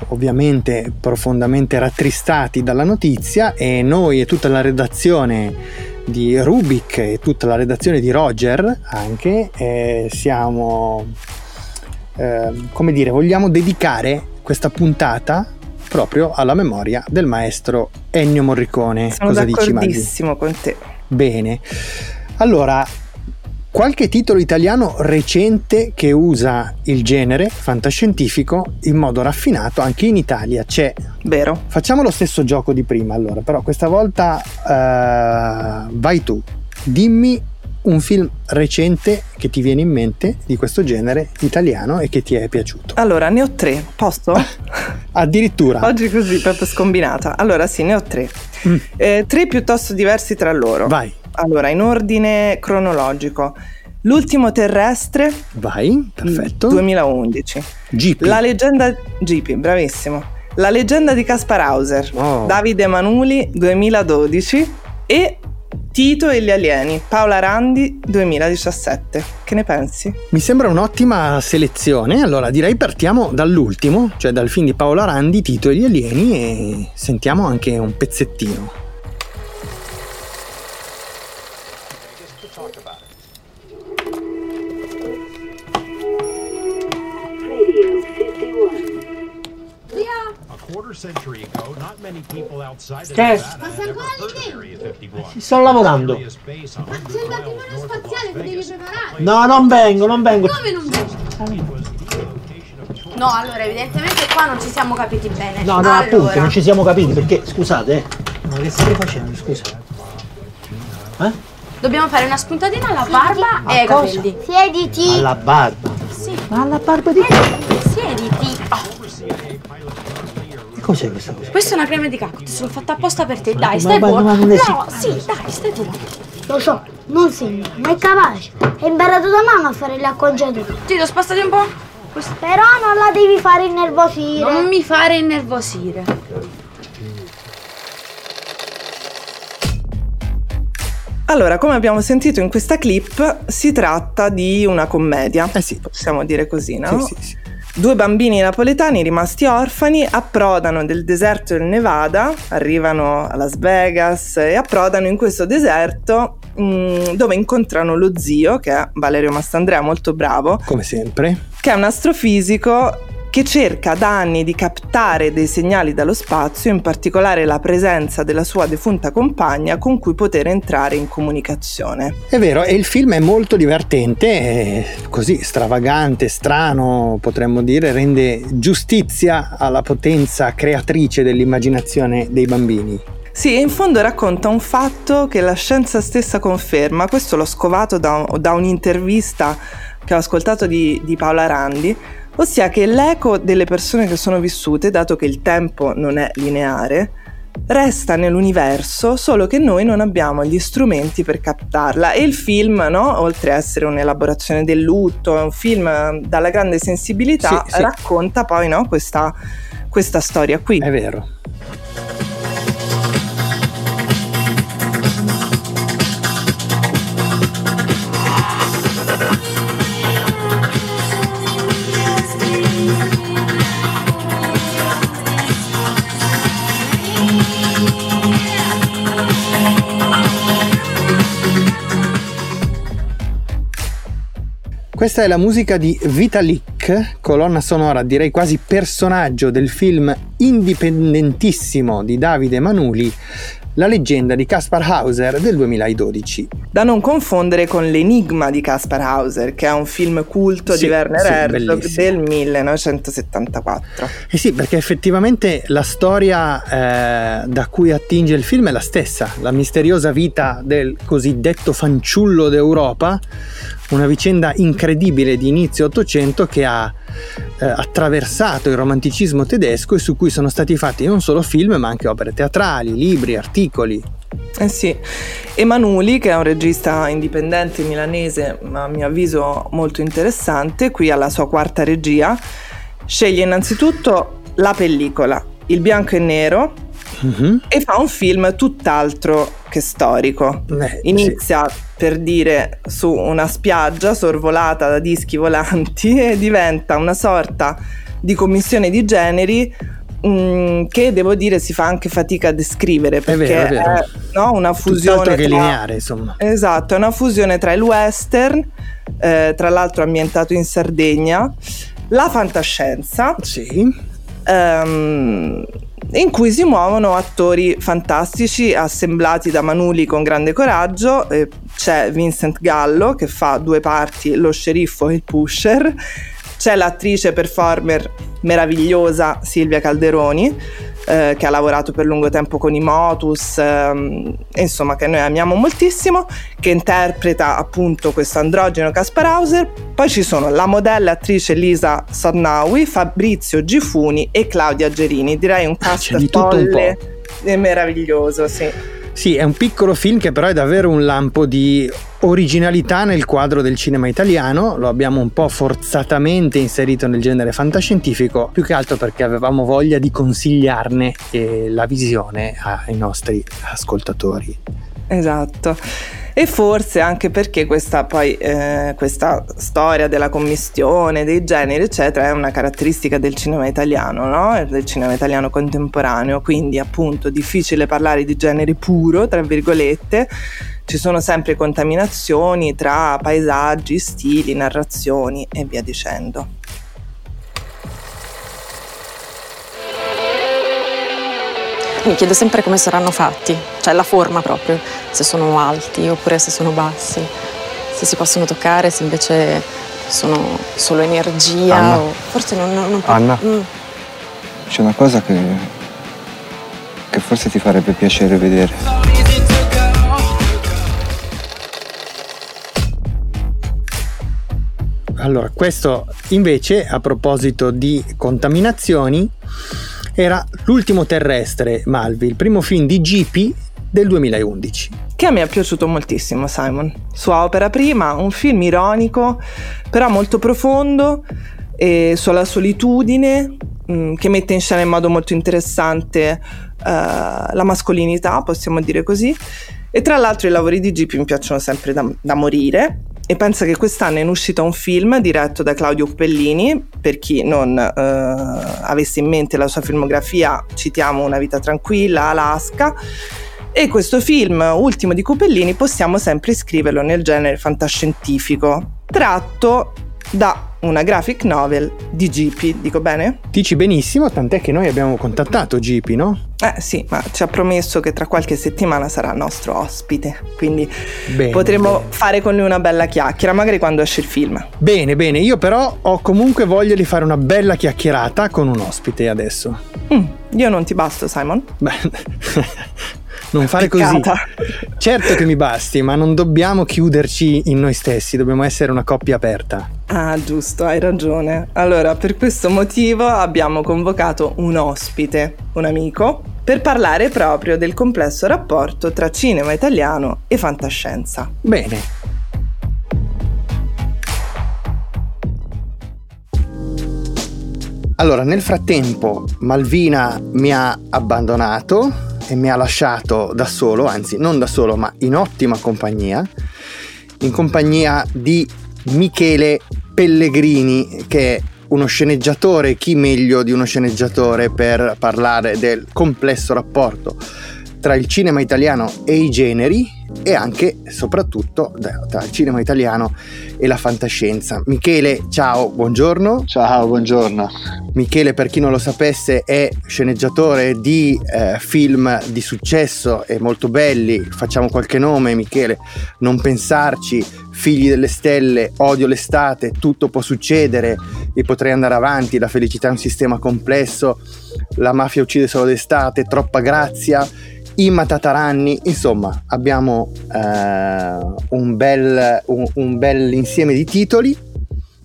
ovviamente profondamente rattristati dalla notizia e noi e tutta la redazione di Rubik e tutta la redazione di Roger anche eh, siamo eh, come dire vogliamo dedicare questa puntata proprio alla memoria del maestro Ennio Morricone. Sono cosa d'accordissimo dici, con te. Bene. Allora qualche titolo italiano recente che usa il genere fantascientifico in modo raffinato anche in Italia c'è. Vero. Facciamo lo stesso gioco di prima allora, però questa volta uh, vai tu. Dimmi un film recente che ti viene in mente di questo genere italiano e che ti è piaciuto. Allora, ne ho tre, posso? Addirittura. Oggi così, proprio scombinata. Allora, sì, ne ho tre. Mm. Eh, tre piuttosto diversi tra loro. Vai. Allora, in ordine cronologico. L'ultimo terrestre. Vai, perfetto. 2011. GP. La leggenda GP, bravissimo. La leggenda di Caspar Hauser. Oh. Davide Manuli 2012 e Tito e gli alieni, Paola Randi 2017. Che ne pensi? Mi sembra un'ottima selezione. Allora direi partiamo dall'ultimo, cioè dal film di Paola Randi, Tito e gli alieni e sentiamo anche un pezzettino. Ever heard of Area 51. Sto lavorando. Ma andato in uno spaziale, ti devi preparare. No, non vengo, non vengo. Come non vengo? No, allora evidentemente qua non ci siamo capiti bene. No, no, allora. appunto, non ci siamo capiti perché, scusate, eh. Ma che stai facendo, scusa? Eh? Dobbiamo fare una spuntatina alla barba e ai capelli. Siediti. Alla barba? Sì. Ma alla barba di chi? Siediti. Oh cos'è questa cosa? Questa è una crema di cactus, l'ho fatta apposta per te. Dai, ma, stai ma, buono. No, sì, dai, stai buono. Lo so, non sembra, ma è capace. È imparato da mamma a fare le acconciature. Ti lo spostati un po'? Però non la devi fare innervosire. Non mi fare innervosire. Allora, come abbiamo sentito in questa clip, si tratta di una commedia. Eh sì. Possiamo dire così, no? Sì, sì, sì. Due bambini napoletani rimasti orfani approdano nel deserto del Nevada, arrivano a Las Vegas e approdano in questo deserto mh, mm, dove incontrano lo zio, che è Valerio Mastandrea, molto bravo. Come sempre. Che è un astrofisico che cerca da anni di captare dei segnali dallo spazio, in particolare la presenza della sua defunta compagna con cui poter entrare in comunicazione. È vero, e il film è molto divertente, così stravagante, strano, potremmo dire, rende giustizia alla potenza creatrice dell'immaginazione dei bambini. Sì, in fondo racconta un fatto che la scienza stessa conferma, questo l'ho scovato da, da un'intervista che ho ascoltato di, di Paola Randi, ossia che l'eco delle persone che sono vissute, dato che il tempo non è lineare, resta nell'universo, solo che noi non abbiamo gli strumenti per captarla. E il film, no? oltre a essere un'elaborazione del lutto, è un film dalla grande sensibilità, sì, sì. racconta poi no? questa, questa storia qui. È vero. Questa è la musica di Vitalik, colonna sonora direi quasi personaggio del film indipendentissimo di Davide Manuli, la leggenda di Caspar Hauser del 2012. Da non confondere con L'Enigma di Caspar Hauser, che è un film culto sì, di Werner sì, Herzog del 1974. Eh sì, perché effettivamente la storia eh, da cui attinge il film è la stessa, la misteriosa vita del cosiddetto fanciullo d'Europa, una vicenda incredibile di inizio Ottocento che ha eh, attraversato il romanticismo tedesco e su cui sono stati fatti non solo film ma anche opere teatrali, libri, articoli. Eh sì, Emanueli, che è un regista indipendente milanese, ma a mio avviso molto interessante, qui alla sua quarta regia, sceglie innanzitutto la pellicola, il bianco e nero, uh-huh. e fa un film tutt'altro che storico. Beh, Inizia sì. per dire su una spiaggia sorvolata da dischi volanti e diventa una sorta di commissione di generi mm, che devo dire si fa anche fatica a descrivere perché è, vero, è, vero. è no, una fusione tra, che lineare insomma esatto è una fusione tra il western eh, tra l'altro ambientato in Sardegna la fantascienza sì ehm, in cui si muovono attori fantastici assemblati da Manuli con grande coraggio. C'è Vincent Gallo che fa due parti, lo sceriffo e il pusher. C'è l'attrice performer meravigliosa Silvia Calderoni eh, che ha lavorato per lungo tempo con i Motus, ehm, insomma che noi amiamo moltissimo, che interpreta appunto questo androgeno Caspar Hauser. Poi ci sono la modella attrice Lisa Sadnawi, Fabrizio Gifuni e Claudia Gerini. Direi un ah, cast ah, folle e meraviglioso, sì. Sì, è un piccolo film che però è davvero un lampo di originalità nel quadro del cinema italiano, lo abbiamo un po' forzatamente inserito nel genere fantascientifico, più che altro perché avevamo voglia di consigliarne eh, la visione ai nostri ascoltatori. Esatto. E forse anche perché questa, poi, eh, questa storia della commistione, dei generi, eccetera, è una caratteristica del cinema italiano, no? del cinema italiano contemporaneo, quindi appunto difficile parlare di genere puro, tra virgolette, ci sono sempre contaminazioni tra paesaggi, stili, narrazioni e via dicendo. Mi chiedo sempre come saranno fatti, cioè la forma proprio, se sono alti oppure se sono bassi, se si possono toccare, se invece sono solo energia Anna. o forse non... non, non Anna, mm. c'è una cosa che, che forse ti farebbe piacere vedere. Allora, questo invece a proposito di contaminazioni era L'ultimo terrestre, Malvi, il primo film di GP del 2011. Che a me è piaciuto moltissimo, Simon. Sua opera prima, un film ironico, però molto profondo, e sulla solitudine, mh, mm, che mette in scena in modo molto interessante uh, la mascolinità, possiamo dire così. E tra l'altro i lavori di GP mi piacciono sempre da, da morire e pensa che quest'anno è in uscita un film diretto da Claudio Pellini, per chi non eh, avesse in mente la sua filmografia, citiamo Una vita tranquilla, Alaska, e questo film, ultimo di Cupellini, possiamo sempre iscriverlo nel genere fantascientifico, tratto da una graphic novel di GP, dico bene? Dici benissimo, tant'è che noi abbiamo contattato GP, no? Eh sì, ma ci ha promesso che tra qualche settimana sarà nostro ospite, quindi bene, potremo bene. fare con lui una bella chiacchiera, magari quando esce il film. Bene, bene, io però ho comunque voglia di fare una bella chiacchierata con un ospite adesso. Mm, io non ti basto, Simon? Beh, non fare così. Certo che mi basti, ma non dobbiamo chiuderci in noi stessi, dobbiamo essere una coppia aperta. Ah, giusto, hai ragione. Allora, per questo motivo abbiamo convocato un ospite, un amico, per parlare proprio del complesso rapporto tra cinema italiano e fantascienza. Bene. Allora, nel frattempo Malvina mi ha abbandonato e mi ha lasciato da solo, anzi non da solo, ma in ottima compagnia, in compagnia di Michele Pellegrini, che è uno sceneggiatore, chi meglio di uno sceneggiatore per parlare del complesso rapporto tra il cinema italiano e i generi e anche e soprattutto tra il cinema italiano e la fantascienza. Michele, ciao, buongiorno. Ciao, buongiorno. Michele, per chi non lo sapesse, è sceneggiatore di eh, film di successo e molto belli. Facciamo qualche nome, Michele. Non pensarci, Figli delle stelle, Odio l'estate, Tutto può succedere e potrei andare avanti. La felicità è un sistema complesso. La mafia uccide solo d'estate, Troppa grazia i Matataranni, insomma abbiamo eh, un, bel, un, un bel insieme di titoli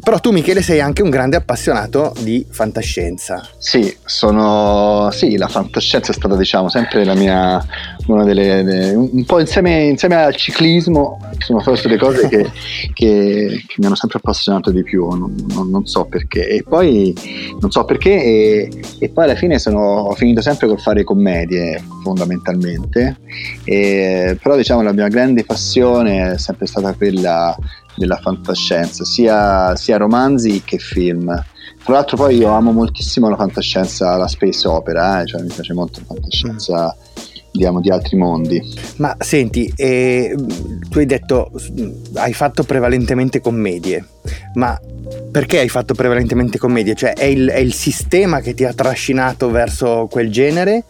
però tu Michele sei anche un grande appassionato di fantascienza. Sì, sono... sì la fantascienza è stata diciamo sempre la mia... una delle... delle un po' insieme, insieme, al ciclismo sono forse le cose che, che, che, mi hanno sempre appassionato di più, non, non, non, so perché. E poi non so perché e, e poi alla fine sono, ho finito sempre col fare commedie fondamentalmente. E, però diciamo la mia grande passione è sempre stata quella della fantascienza, sia, sia romanzi che film. Tra l'altro poi io amo moltissimo la fantascienza, la space opera, eh? cioè mi piace molto la fantascienza diciamo, di altri mondi. Ma senti, eh, tu hai detto, hai fatto prevalentemente commedie, ma perché hai fatto prevalentemente commedie? Cioè è il, è il sistema che ti ha trascinato verso quel genere?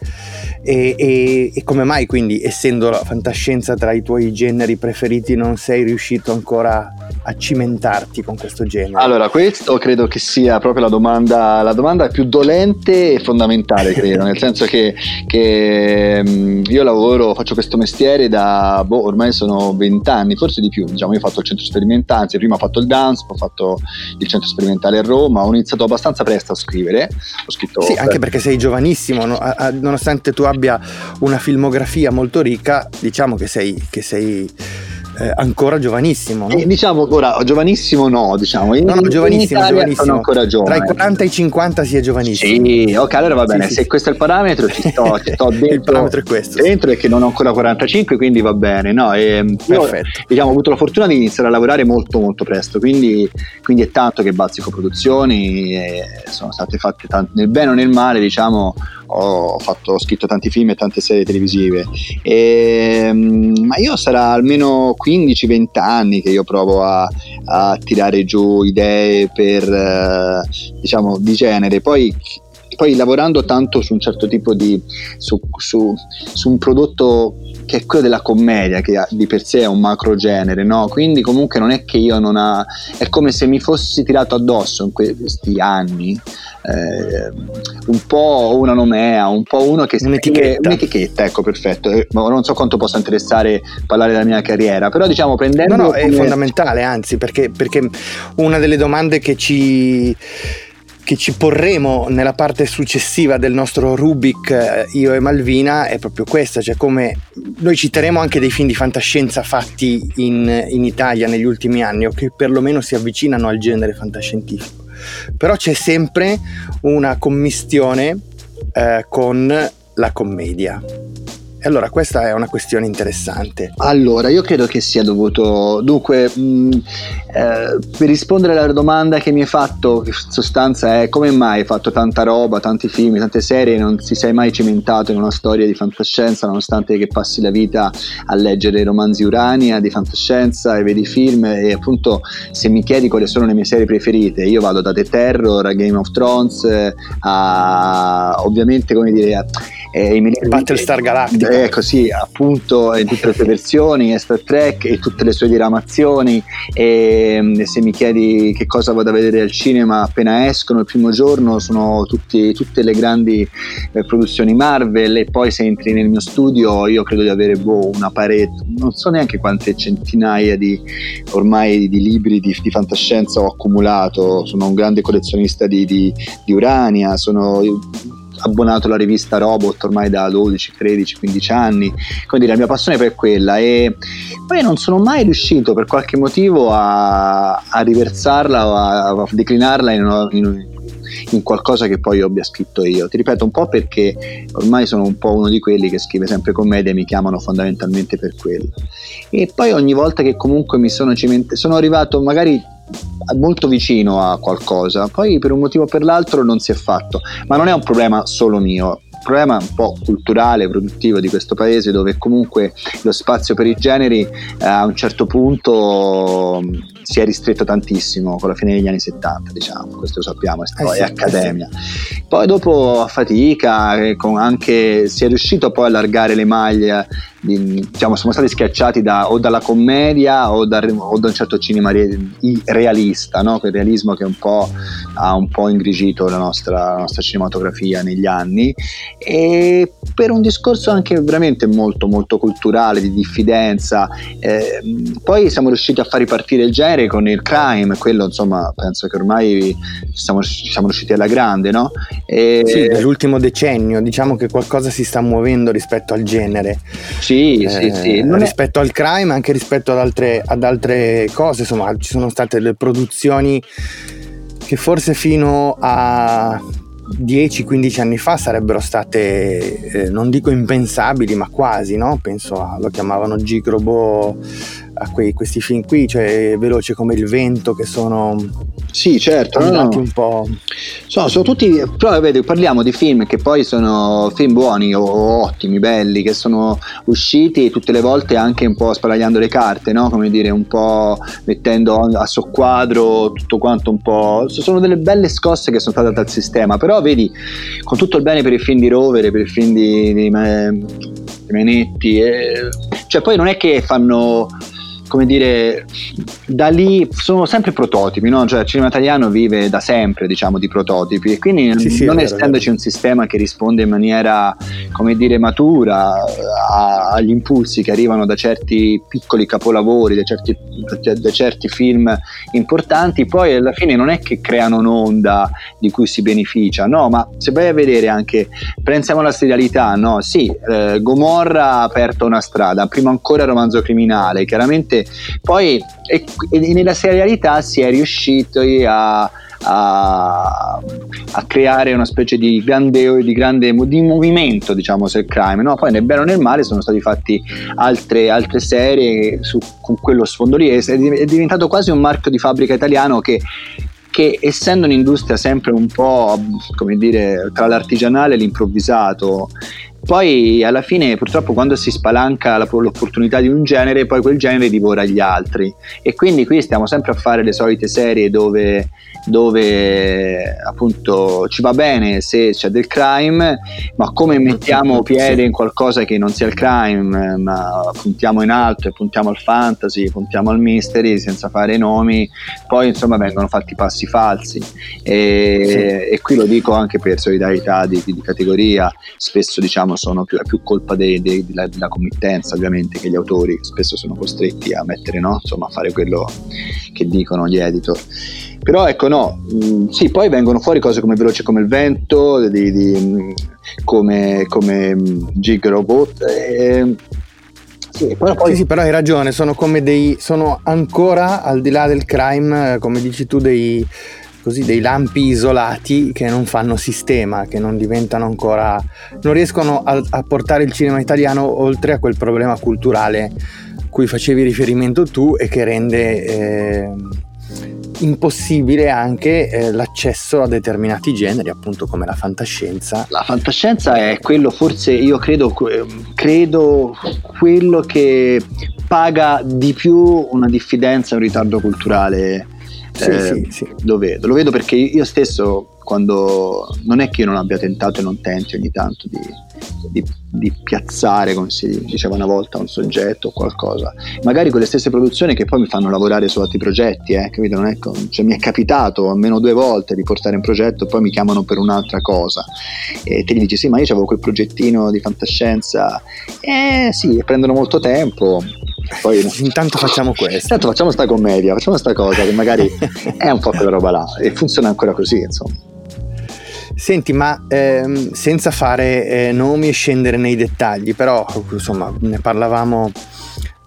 E, e, e, come mai quindi, essendo la fantascienza tra i tuoi generi preferiti, non sei riuscito ancora a cimentarti con questo genere? Allora, questo credo che sia proprio la domanda, la domanda più dolente e fondamentale, credo, nel senso che, che mm, io lavoro, faccio questo mestiere da boh, ormai sono vent'anni, forse di più. Diciamo, io ho fatto il centro sperimentale, anzi, prima ho fatto il dance, ho fatto il centro sperimentale a Roma, ho iniziato abbastanza presto a scrivere. Ho scritto. Sì, anche perché sei giovanissimo, no? nonostante tu abbia una filmografia molto ricca, diciamo che sei, che sei eh, ancora giovanissimo. No? Eh, diciamo ora, giovanissimo no, diciamo. In, no, no, giovanissimo, giovanissimo. Sono ancora giovane. Tra i 40 e i 50 si è giovanissimo. Sì, ok, allora va bene, sì, se sì. questo è il parametro, ci sto, ci sto dentro. il parametro è questo. Dentro è che non ho ancora 45, quindi va bene. No, e, ehm, Perfetto. Io, diciamo, ho avuto la fortuna di iniziare a lavorare molto molto presto, quindi, quindi è tanto che bazzico produzioni, sono state fatte tanto, nel bene o nel male, diciamo, ho, fatto, ho scritto tanti film e tante serie televisive, e, ehm, ma io sarà almeno 15-20 anni che io provo a, a tirare giù idee per, eh, diciamo, di genere. Poi poi lavorando tanto su un certo tipo di su, su, su, un prodotto che è quello della commedia che di per sé è un macro genere no? quindi comunque non è che io non ha è come se mi fossi tirato addosso in questi anni eh, un po' una nomea, un po' uno che un'etichetta. un'etichetta, ecco perfetto. Eh, non so quanto possa interessare parlare della mia carriera, però diciamo prendendo. No, no, è fondamentale, anzi, perché, perché una delle domande che ci che ci porremo nella parte successiva del nostro Rubik eh, io e Malvina è proprio questa, cioè come noi citeremo anche dei film di fantascienza fatti in, in Italia negli ultimi anni o che perlomeno si avvicinano al genere fantascientifico, però c'è sempre una commistione eh, con la commedia e allora questa è una questione interessante. Allora, io credo che sia dovuto... Dunque, mh, mm, eh, per rispondere alla domanda che mi hai fatto, in sostanza è come mai hai fatto tanta roba, tanti film, tante serie non ti sei mai cimentato in una storia di fantascienza, nonostante che passi la vita a leggere romanzi Urania di fantascienza e vedi film e appunto se mi chiedi quali sono le mie serie preferite, io vado da The Terror a Game of Thrones a ovviamente come dire... Eh, Battlestar Galactica. eh, così appunto in tutte le sue versioni Star Trek e tutte le sue diramazioni e mm, se mi chiedi che cosa vado a vedere al cinema appena escono il primo giorno sono tutti, tutte le grandi eh, produzioni Marvel e poi se entri nel mio studio io credo di avere boh, una parete non so neanche quante centinaia di ormai di libri di, di fantascienza ho accumulato. Sono un grande collezionista di, di, di Urania sono abbonato alla rivista Robot ormai da 12, 13, 15 anni, quindi la mia passione poi è quella e poi non sono mai riuscito per qualche motivo a, a riversarla o a, a declinarla in, in, in qualcosa che poi abbia scritto io. Ti ripeto un po' perché ormai sono un po' uno di quelli che scrive sempre commedia e mi chiamano fondamentalmente per quello. E poi ogni volta che comunque mi sono cimentato, sono arrivato magari molto vicino a qualcosa, poi per un motivo o per l'altro non si è fatto, ma non è un problema solo mio, problema un po' culturale, produttivo di questo paese dove comunque lo spazio per i generi eh, a un certo punto si è ristretto tantissimo con la fine degli anni 70, diciamo, questo lo sappiamo, è, eh sì, accademia. Eh sì. Poi dopo a fatica, eh, anche, si è riuscito poi a allargare le maglie diciamo, siamo stati schiacciati da, o dalla commedia o da, o da un certo cinema re, realista, no? quel realismo che un ha un po' ingrigito la nostra, la nostra, cinematografia negli anni e per un discorso anche veramente molto molto culturale, di diffidenza. Eh, poi siamo riusciti a far ripartire il genere con il crime, quello insomma penso che ormai siamo, siamo riusciti alla grande, no? E... Sì, nell'ultimo decennio diciamo che qualcosa si sta muovendo rispetto al genere. Sì, eh, sì, sì. rispetto è... al crime, anche rispetto ad altre, ad altre cose, insomma ci sono state le produzioni che forse fino a 10-15 anni fa sarebbero state, eh, non dico impensabili, ma quasi, no? Penso a, lo chiamavano Gigrobo, a quei, questi film qui, cioè veloce come il vento, che sono sì, certo, andati no, un po'. Sono, sono tutti, però vedi, parliamo di film che poi sono film buoni o ottimi, belli, che sono usciti tutte le volte anche un po' sparagliando le carte, no? Come dire, un po' mettendo a soqquadro tutto quanto un po'. Sono delle belle scosse che sono state date al sistema, però vedi, con tutto il bene per i film di Rovere, per i film di, di, di Menetti, eh, cioè poi non è che fanno come dire, da lì sono sempre prototipi, no? cioè il cinema italiano vive da sempre diciamo di prototipi e quindi sì, sì, non vero, essendoci vero. un sistema che risponde in maniera come dire matura a, agli impulsi che arrivano da certi piccoli capolavori, da certi, da, certi, film importanti, poi alla fine non è che creano un'onda di cui si beneficia, no, ma se vai a vedere anche, pensiamo alla serialità, no, sì, eh, Gomorra ha aperto una strada, prima ancora romanzo criminale, chiaramente poi e, e nella serialità si è riusciti a, a, a, creare una specie di grande, di grande di movimento, diciamo, sul crime. No? Poi nel bene o nel male sono stati fatti altre, altre serie su, con quello sfondo lì. È, è diventato quasi un marchio di fabbrica italiano che che essendo un'industria sempre un po' come dire tra l'artigianale e l'improvvisato poi alla fine purtroppo quando si spalanca la, l'opportunità di un genere poi quel genere divora gli altri. E quindi qui stiamo sempre a fare le solite serie dove dove appunto ci va bene se c'è del crime, ma come mettiamo piede in qualcosa che non sia il crime, ma puntiamo in alto e puntiamo al fantasy, puntiamo al mystery senza fare nomi, poi insomma vengono fatti passi falsi. E, sì. e qui lo dico anche per solidarietà di, di categoria, spesso diciamo sono più, è più colpa della, della, committenza ovviamente che gli autori spesso sono costretti a mettere no? insomma a fare quello che dicono gli editor però ecco no mm, sì poi vengono fuori cose come Veloce come il vento di, di, mm, come, come Gig mm, Robot e, sì, però, poi... sì, sì, però hai ragione, sono come dei. sono ancora al di là del crime, come dici tu, dei, così, dei lampi isolati che non fanno sistema, che non diventano ancora. non riescono a, a portare il cinema italiano oltre a quel problema culturale cui facevi riferimento tu e che rende. Eh, impossibile anche eh, l'accesso a determinati generi, appunto come la fantascienza. La fantascienza è quello, forse io credo, credo quello che paga di più una diffidenza, un ritardo culturale. Sì, eh, sì, sì. Lo vedo, lo vedo perché io stesso quando non è che io non abbia tentato e non tenti ogni tanto di, di, di, piazzare, come si diceva una volta, un soggetto o qualcosa. Magari quelle stesse produzioni che poi mi fanno lavorare su altri progetti, eh, capito? Non è, cioè, mi è capitato almeno due volte di portare un progetto e poi mi chiamano per un'altra cosa. E te gli dici, sì, ma io avevo quel progettino di fantascienza. Eh sì, prendono molto tempo. Poi, intanto facciamo questo. Intanto facciamo sta commedia, facciamo sta cosa che magari è un po' quella roba là e funziona ancora così, insomma. Senti, ma ehm, senza fare eh, nomi e scendere nei dettagli, però insomma ne parlavamo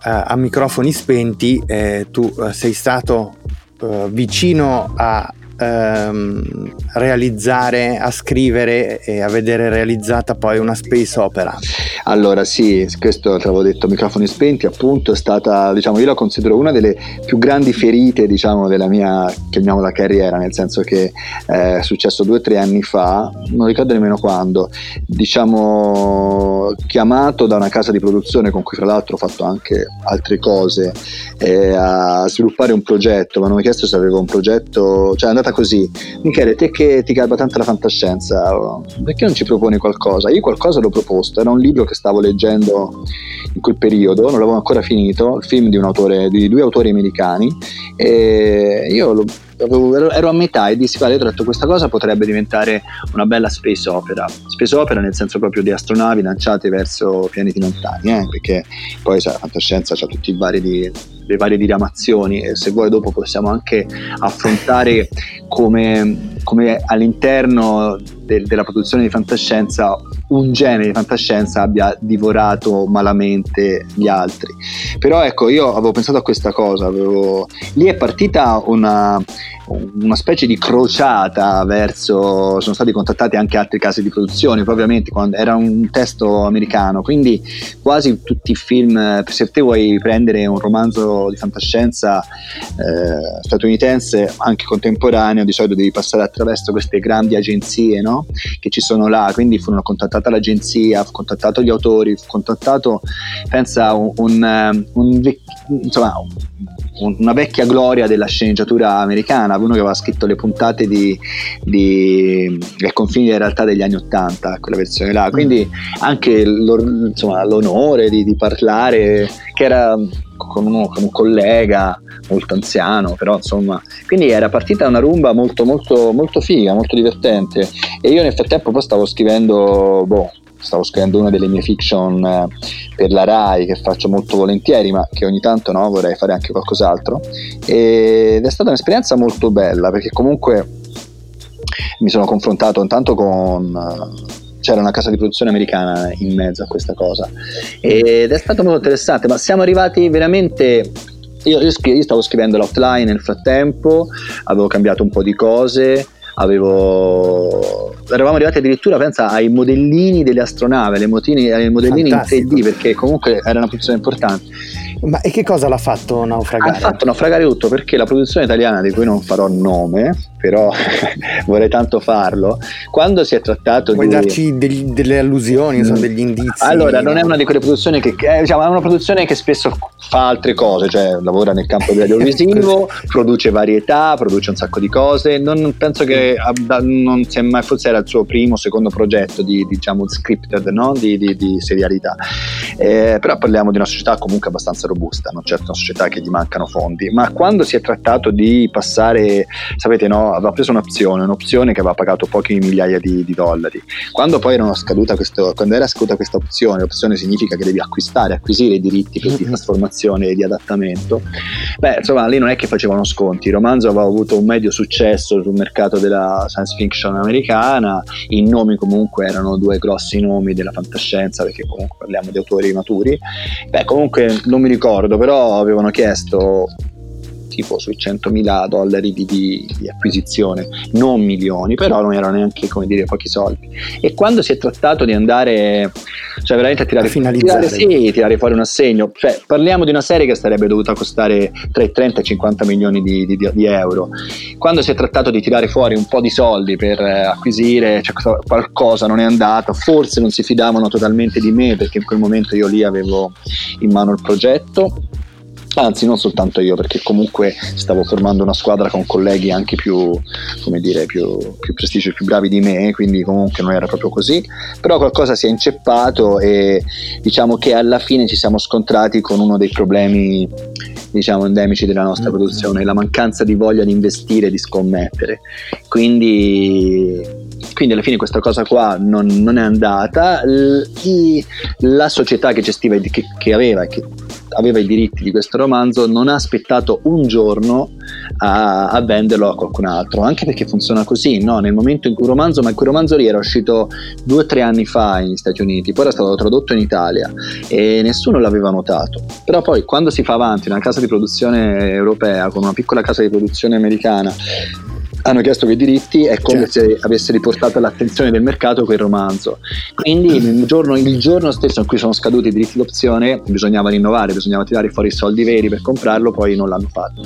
eh, a microfoni spenti, eh, tu eh, sei stato eh, vicino a ehm, realizzare, a scrivere e a vedere realizzata poi una space opera? Allora sì, questo te l'avevo detto, microfoni spenti appunto è stata, diciamo, io la considero una delle più grandi ferite, diciamo, della mia, chiamiamola carriera, nel senso che eh, è successo due o tre anni fa, non ricordo nemmeno quando, diciamo, chiamato da una casa di produzione con cui fra l'altro ho fatto anche altre cose, eh, a sviluppare un progetto, mi hanno chiesto se avevo un progetto, cioè è andata così, Michele, te che ti garba tanto la fantascienza, perché non ci proponi qualcosa? Io qualcosa l'ho proposto, era un libro che stavo leggendo in quel periodo, non l'avevo ancora finito, il film di, autore, di due autori americani, e io lo, ero a metà e dissi guarda, ho detto questa cosa potrebbe diventare una bella space opera space opera nel senso proprio di astronavi lanciate verso pianeti lontani eh? perché poi la fantascienza ha tutti i vari di, le varie diramazioni e se vuoi dopo possiamo anche affrontare come, come all'interno de, della produzione di fantascienza un genere di fantascienza abbia divorato malamente gli altri. Però ecco, io avevo pensato a questa cosa, avevo... lì è partita una, una specie di crociata verso sono stati contattati anche altri casi di produzione ovviamente quando era un testo americano quindi quasi tutti i film se te vuoi prendere un romanzo di fantascienza eh, statunitense anche contemporaneo di solito devi passare attraverso queste grandi agenzie no? che ci sono là quindi furono contattata l'agenzia fu contattato gli autori fu contattato pensa un, un, un insomma una vecchia gloria della sceneggiatura americana, uno che aveva scritto le puntate di, di del confine della realtà degli anni Ottanta, quella versione là, quindi anche insomma, l'onore di, di, parlare, che era con, uno, con un collega molto anziano, però insomma, quindi era partita una rumba molto molto molto figa, molto divertente. E io nel frattempo poi stavo scrivendo, boh, stavo scrivendo una delle mie fiction eh, per la RAI che faccio molto volentieri ma che ogni tanto no, vorrei fare anche qualcos'altro. Ed è stata un'esperienza molto bella perché comunque mi sono confrontato intanto con eh, c'era una casa di produzione americana in mezzo a questa cosa. Ed è stato molto interessante ma siamo arrivati veramente io, io, io stavo scrivendo l'outline nel frattempo avevo cambiato un po' di cose avevo eravamo arrivati addirittura pensa ai modellini delle astronave le motini, ai modellini Fantastico. in 3D perché comunque era una produzione importante ma e che cosa l'ha fatto naufragare? Ha fatto naufragare tutto perché la produzione italiana di cui non farò nome, però vorrei tanto farlo, quando si è trattato Vuoi di... darci degli, delle allusioni, insomma, degli indizi? Allora, non è una di quelle produzioni che... Eh, diciamo, è una produzione che spesso fa altre cose, cioè lavora nel campo dell'audiovisivo, produce varietà, produce un sacco di cose, non, penso che non sia mai, forse era il suo primo, secondo progetto di, diciamo, scripted, no? di, di, di serialità. Eh, però parliamo di una società comunque abbastanza robusta, non certo una società che gli mancano fondi, ma quando si è trattato di passare, sapete no, aveva preso un'opzione, un'opzione che aveva pagato poche migliaia di, di dollari. Quando poi questo, quando era scaduta questa opzione, opzione significa che devi acquistare, acquisire i diritti per di trasformazione e di adattamento, beh, insomma, lì non è che facevano sconti. Il romanzo aveva avuto un medio successo sul mercato della science fiction americana, i nomi comunque erano due grossi nomi della fantascienza, perché comunque parliamo di autori maturi. Beh, comunque non mi ricordo, però avevano chiesto tipo sui 100.000 dollari di, di, di, acquisizione, non milioni, però non erano neanche come dire pochi soldi. E quando si è trattato di andare, cioè veramente a tirare, a tirare, sì, tirare fuori un assegno, cioè parliamo di una serie che sarebbe dovuta costare tra i 30 e i 50 milioni di, di, euro. Quando si è trattato di tirare fuori un po' di soldi per eh, acquisire cioè, qualcosa, non è andato, forse non si fidavano totalmente di me perché in quel momento io lì avevo in mano il progetto anzi non soltanto io perché comunque stavo formando una squadra con colleghi anche più come dire più, più prestigio più bravi di me quindi comunque non era proprio così. Però qualcosa si è inceppato e diciamo che alla fine ci siamo scontrati con uno dei problemi diciamo endemici della nostra mm-hmm. produzione la mancanza di voglia di investire di scommettere. Quindi quindi alla fine questa cosa qua non, non è andata. L- la società che gestiva che, che aveva che aveva i diritti di questo romanzo non ha aspettato un giorno a, a venderlo a qualcun altro, anche perché funziona così, no? nel momento in cui un romanzo, ma quel romanzo lì era uscito due o tre anni fa negli Stati Uniti, poi era stato tradotto in Italia e nessuno l'aveva notato, però poi quando si fa avanti una casa di produzione europea con una piccola casa di produzione americana hanno chiesto quei diritti è come certo. se avesse riportato all'attenzione del mercato quel romanzo. Quindi il giorno, il giorno, stesso in cui sono scaduti i diritti d'opzione bisognava rinnovare, bisognava tirare fuori i soldi veri per comprarlo, poi non l'hanno fatto.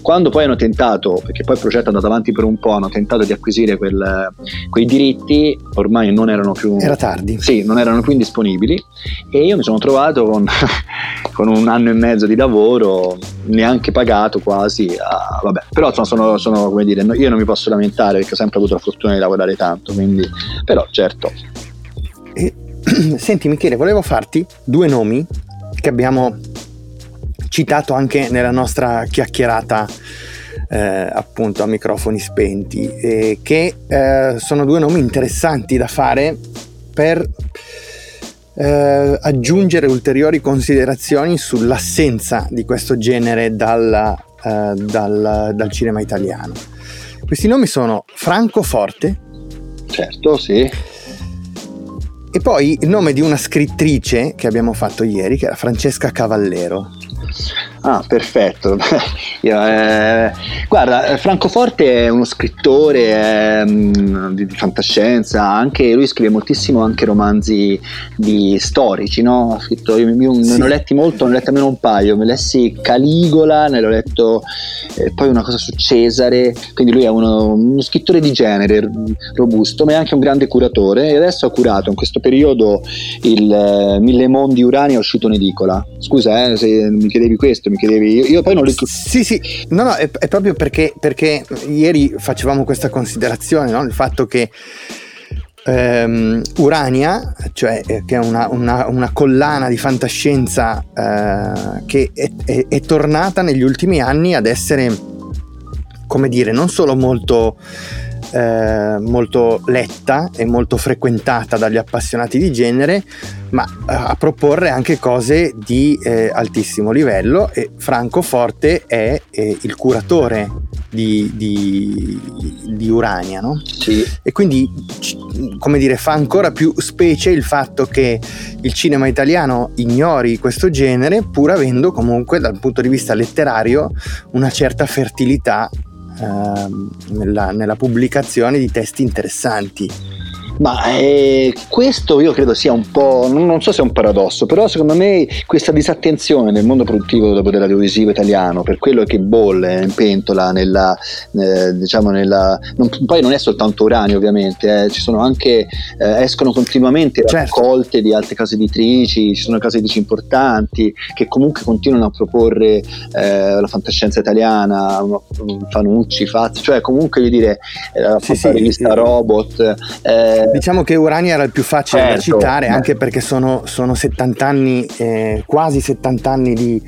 Quando poi hanno tentato, perché poi il progetto è andato avanti per un po', hanno tentato di acquisire quel, quei diritti, ormai non erano più... Era tardi. Sì, non erano più disponibili e io mi sono trovato con, con un anno e mezzo di lavoro, neanche pagato quasi, a, vabbè, però insomma sono, sono come dire, io non mi posso lamentare perché ho sempre avuto la fortuna di lavorare tanto, quindi, però certo. E, senti Michele, volevo farti due nomi che abbiamo citato anche nella nostra chiacchierata eh, appunto a microfoni spenti, eh, che eh, sono due nomi interessanti da fare per eh, aggiungere ulteriori considerazioni sull'assenza di questo genere dalla, eh, dal, dal cinema italiano. Questi nomi sono Franco Forte. Certo, sì. E poi il nome di una scrittrice che abbiamo fatto ieri, che era Francesca Cavallero. Ah, perfetto. eh, guarda, Francoforte è uno scrittore eh, di, di, fantascienza, anche lui scrive moltissimo anche romanzi di storici, no? Ha scritto, io, io sì. ne ho letti molto, ne ho letti almeno un paio, me lessi Caligola, ne ho letto eh, poi una cosa su Cesare, quindi lui è uno, uno, scrittore di genere robusto, ma è anche un grande curatore e adesso ha curato in questo periodo il eh, Mille Mondi Urania uscito in edicola. Scusa, eh, se mi chiedevi questo mi chiedevi. Io, io poi non li. Sì, sì, no, no, è, è proprio perché, perché, ieri facevamo questa considerazione, no? il fatto che. Um, Urania, cioè eh, che è una, una, una, collana di fantascienza uh, che è, è, è, tornata negli ultimi anni ad essere, come dire, non solo molto eh, molto letta e molto frequentata dagli appassionati di genere, ma eh, a proporre anche cose di eh, altissimo livello e Franco Forte è eh, il curatore di, di, di Urania, no? Sì. E quindi, come dire, fa ancora più specie il fatto che il cinema italiano ignori questo genere, pur avendo comunque dal punto di vista letterario una certa fertilità nella, nella pubblicazione di testi interessanti ma eh, questo io credo sia un po', non so se è un paradosso, però secondo me questa disattenzione nel mondo produttivo dell'audiovisivo italiano per quello che bolle in pentola, nella, eh, diciamo nella, non, poi non è soltanto uranio ovviamente, eh, ci sono anche, eh, escono continuamente certo. raccolte di altre case editrici, ci sono case editrici importanti che comunque continuano a proporre eh, la fantascienza italiana, Fanucci, Fazzi, cioè comunque voglio dire, la sì, sì, rivista sì. Robot diciamo che Urania era il più facile certo, da citare, anche perché sono, sono 70 anni, eh, quasi 70 anni di,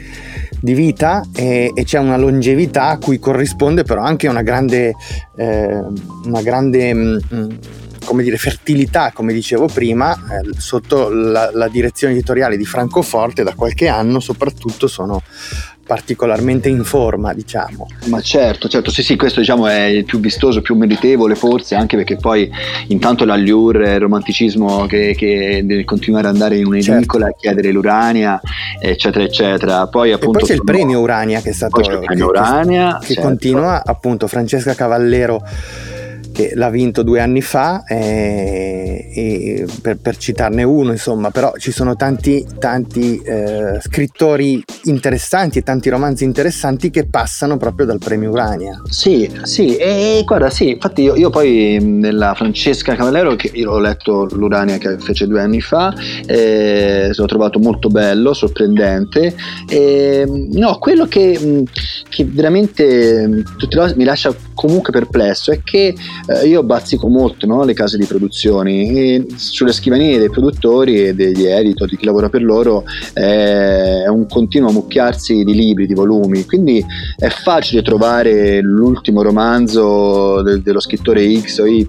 di vita e, e, c'è una longevità a cui corrisponde però anche una grande, eh, una grande mh, mm, come dire, fertilità, come dicevo prima, eh, sotto la, la, direzione editoriale di Francoforte da qualche anno soprattutto sono particolarmente in forma, diciamo. Ma certo, certo, sì, sì, questo diciamo è il più vistoso, più meritevole forse, anche perché poi intanto l'allure, il romanticismo che, che deve continuare ad andare in un'edicola certo. a chiedere l'Urania, eccetera, eccetera. Poi appunto... E poi c'è il premio Urania che è stato... Poi c'è il premio Urania. Che, certo. continua, appunto, Francesca Cavallero che l'ha vinto due anni fa, eh, e per, per, citarne uno, insomma, però ci sono tanti, tanti eh, scrittori interessanti e tanti romanzi interessanti che passano proprio dal premio Urania. Sì, sì, e guarda, sì, infatti io, io poi nella Francesca Cavallero, che io ho letto l'Urania che fece due anni fa, eh, l'ho trovato molto bello, sorprendente. E, no, quello che, che veramente mi lascia comunque perplesso è che eh, io bazzico molto no, le case di produzioni. Sulle scrivanie dei produttori e degli editor, di chi lavora per loro è un continuo ammucchiarsi di libri, di volumi, quindi è facile trovare l'ultimo romanzo de- dello scrittore X o Y,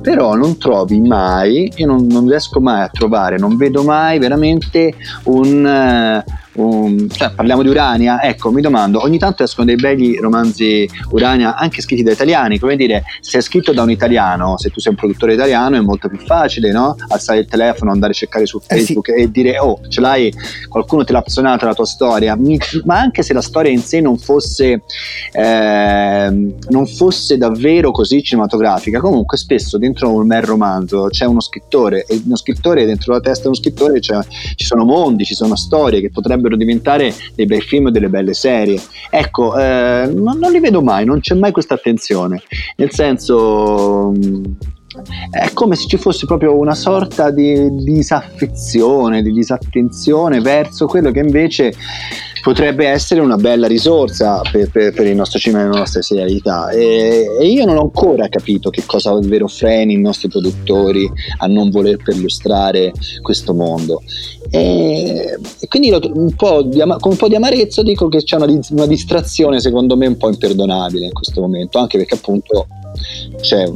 però non trovi mai, io non, non riesco mai a trovare, non vedo mai veramente un... Uh, um, cioè, parliamo di Urania, ecco, mi domando, ogni tanto escono dei belli romanzi Urania anche scritti da italiani, come dire, se è scritto da un italiano, se tu sei un produttore italiano è molto più facile, no? Alzare il telefono, andare a cercare su Facebook eh sì. e dire, oh, ce l'hai, qualcuno te l'ha appassionata la tua storia, mi, ma anche se la storia in sé non fosse, eh, non fosse davvero così cinematografica, comunque spesso dentro un mero romanzo c'è uno scrittore e uno scrittore dentro la testa di uno scrittore ci sono mondi, ci sono storie che potrebbero potrebbero diventare dei bei film e delle belle serie. Ecco, eh, non, non, li vedo mai, non c'è mai questa attenzione. Nel senso mm, è come se ci fosse proprio una sorta di disaffezione, di disattenzione verso quello che invece potrebbe essere una bella risorsa per, per, per il nostro cinema e la nostra serialità. E, e, io non ho ancora capito che cosa davvero freni i nostri produttori a non voler perlustrare questo mondo. E, e quindi un di, con un po' di amarezza dico che c'è una, una distrazione secondo me un po' imperdonabile in questo momento, anche perché appunto c'è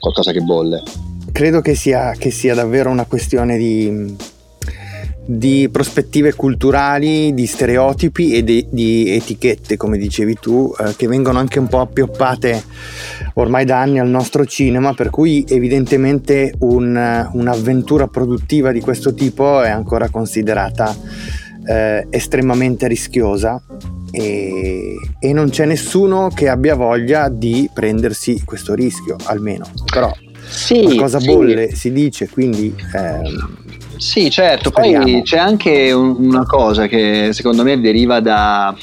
qualcosa che bolle. Credo che sia, che sia davvero una questione di di prospettive culturali, di stereotipi e di, di etichette, come dicevi tu, eh, che vengono anche un po' appioppate ormai da anni al nostro cinema, per cui evidentemente un, un'avventura produttiva di questo tipo è ancora considerata eh, estremamente rischiosa e, e, non c'è nessuno che abbia voglia di prendersi questo rischio, almeno. Però sì, qualcosa sì. bolle, si dice, quindi... Ehm, sì, certo, Speriamo. poi c'è anche un, una cosa che secondo me deriva da,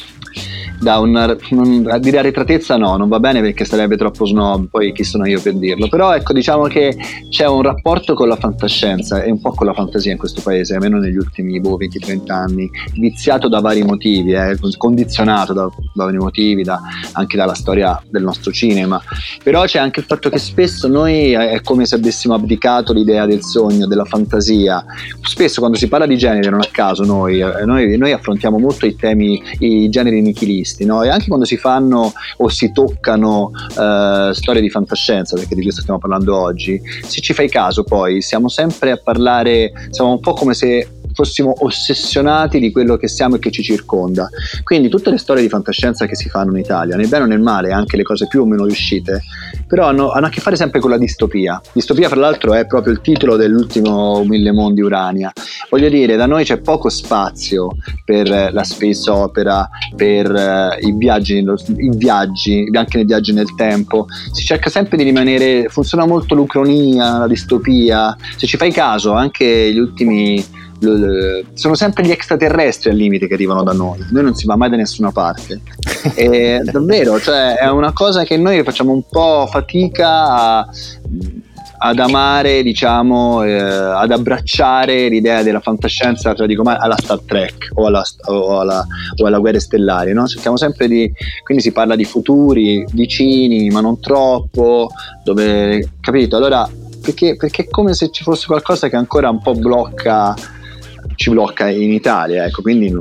da una, non, dire arretratezza no, non va bene perché sarebbe troppo snob, poi chi sono io per dirlo, però ecco diciamo che c'è un rapporto con la fantascienza e un po' con la fantasia in questo paese, almeno negli ultimi boh, 20-30 anni, viziato da vari motivi, eh, condizionato da, da, vari motivi, da, anche dalla storia del nostro cinema, però c'è anche il fatto che spesso noi è come se avessimo abdicato l'idea del sogno, della fantasia, spesso quando si parla di genere, non a caso noi, eh, noi, noi affrontiamo molto i temi, i generi nichilisti, questi, no? E anche quando si fanno o si toccano eh, storie di fantascienza, perché di questo stiamo parlando oggi, se ci fai caso poi siamo sempre a parlare, siamo un po' come se fossimo ossessionati di quello che siamo e che ci circonda. Quindi tutte le storie di fantascienza che si fanno in Italia, nel bene o nel male, anche le cose più o meno riuscite, però hanno, hanno a che fare sempre con la distopia. Distopia, fra l'altro, è proprio il titolo dell'ultimo Mille Mondi Urania. Voglio dire, da noi c'è poco spazio per la space opera, per uh, i, viaggi, i viaggi, anche nei viaggi nel tempo. Si cerca sempre di rimanere, funziona molto l'ucronia, la distopia. Se ci fai caso, anche gli ultimi sono sempre gli extraterrestri al limite che arrivano da noi, noi non si va mai da nessuna parte. E, davvero, cioè, è una cosa che noi facciamo un po' fatica a, ad amare, diciamo, eh, ad abbracciare l'idea della fantascienza, cioè dico, alla Star Trek o alla, o alla, o alla Guerre Stellari, no? Cerchiamo sempre di, quindi si parla di futuri vicini, ma non troppo, dove, capito? Allora perché, perché è come se ci fosse qualcosa che ancora un po' blocca, ci blocca in Italia, ecco, quindi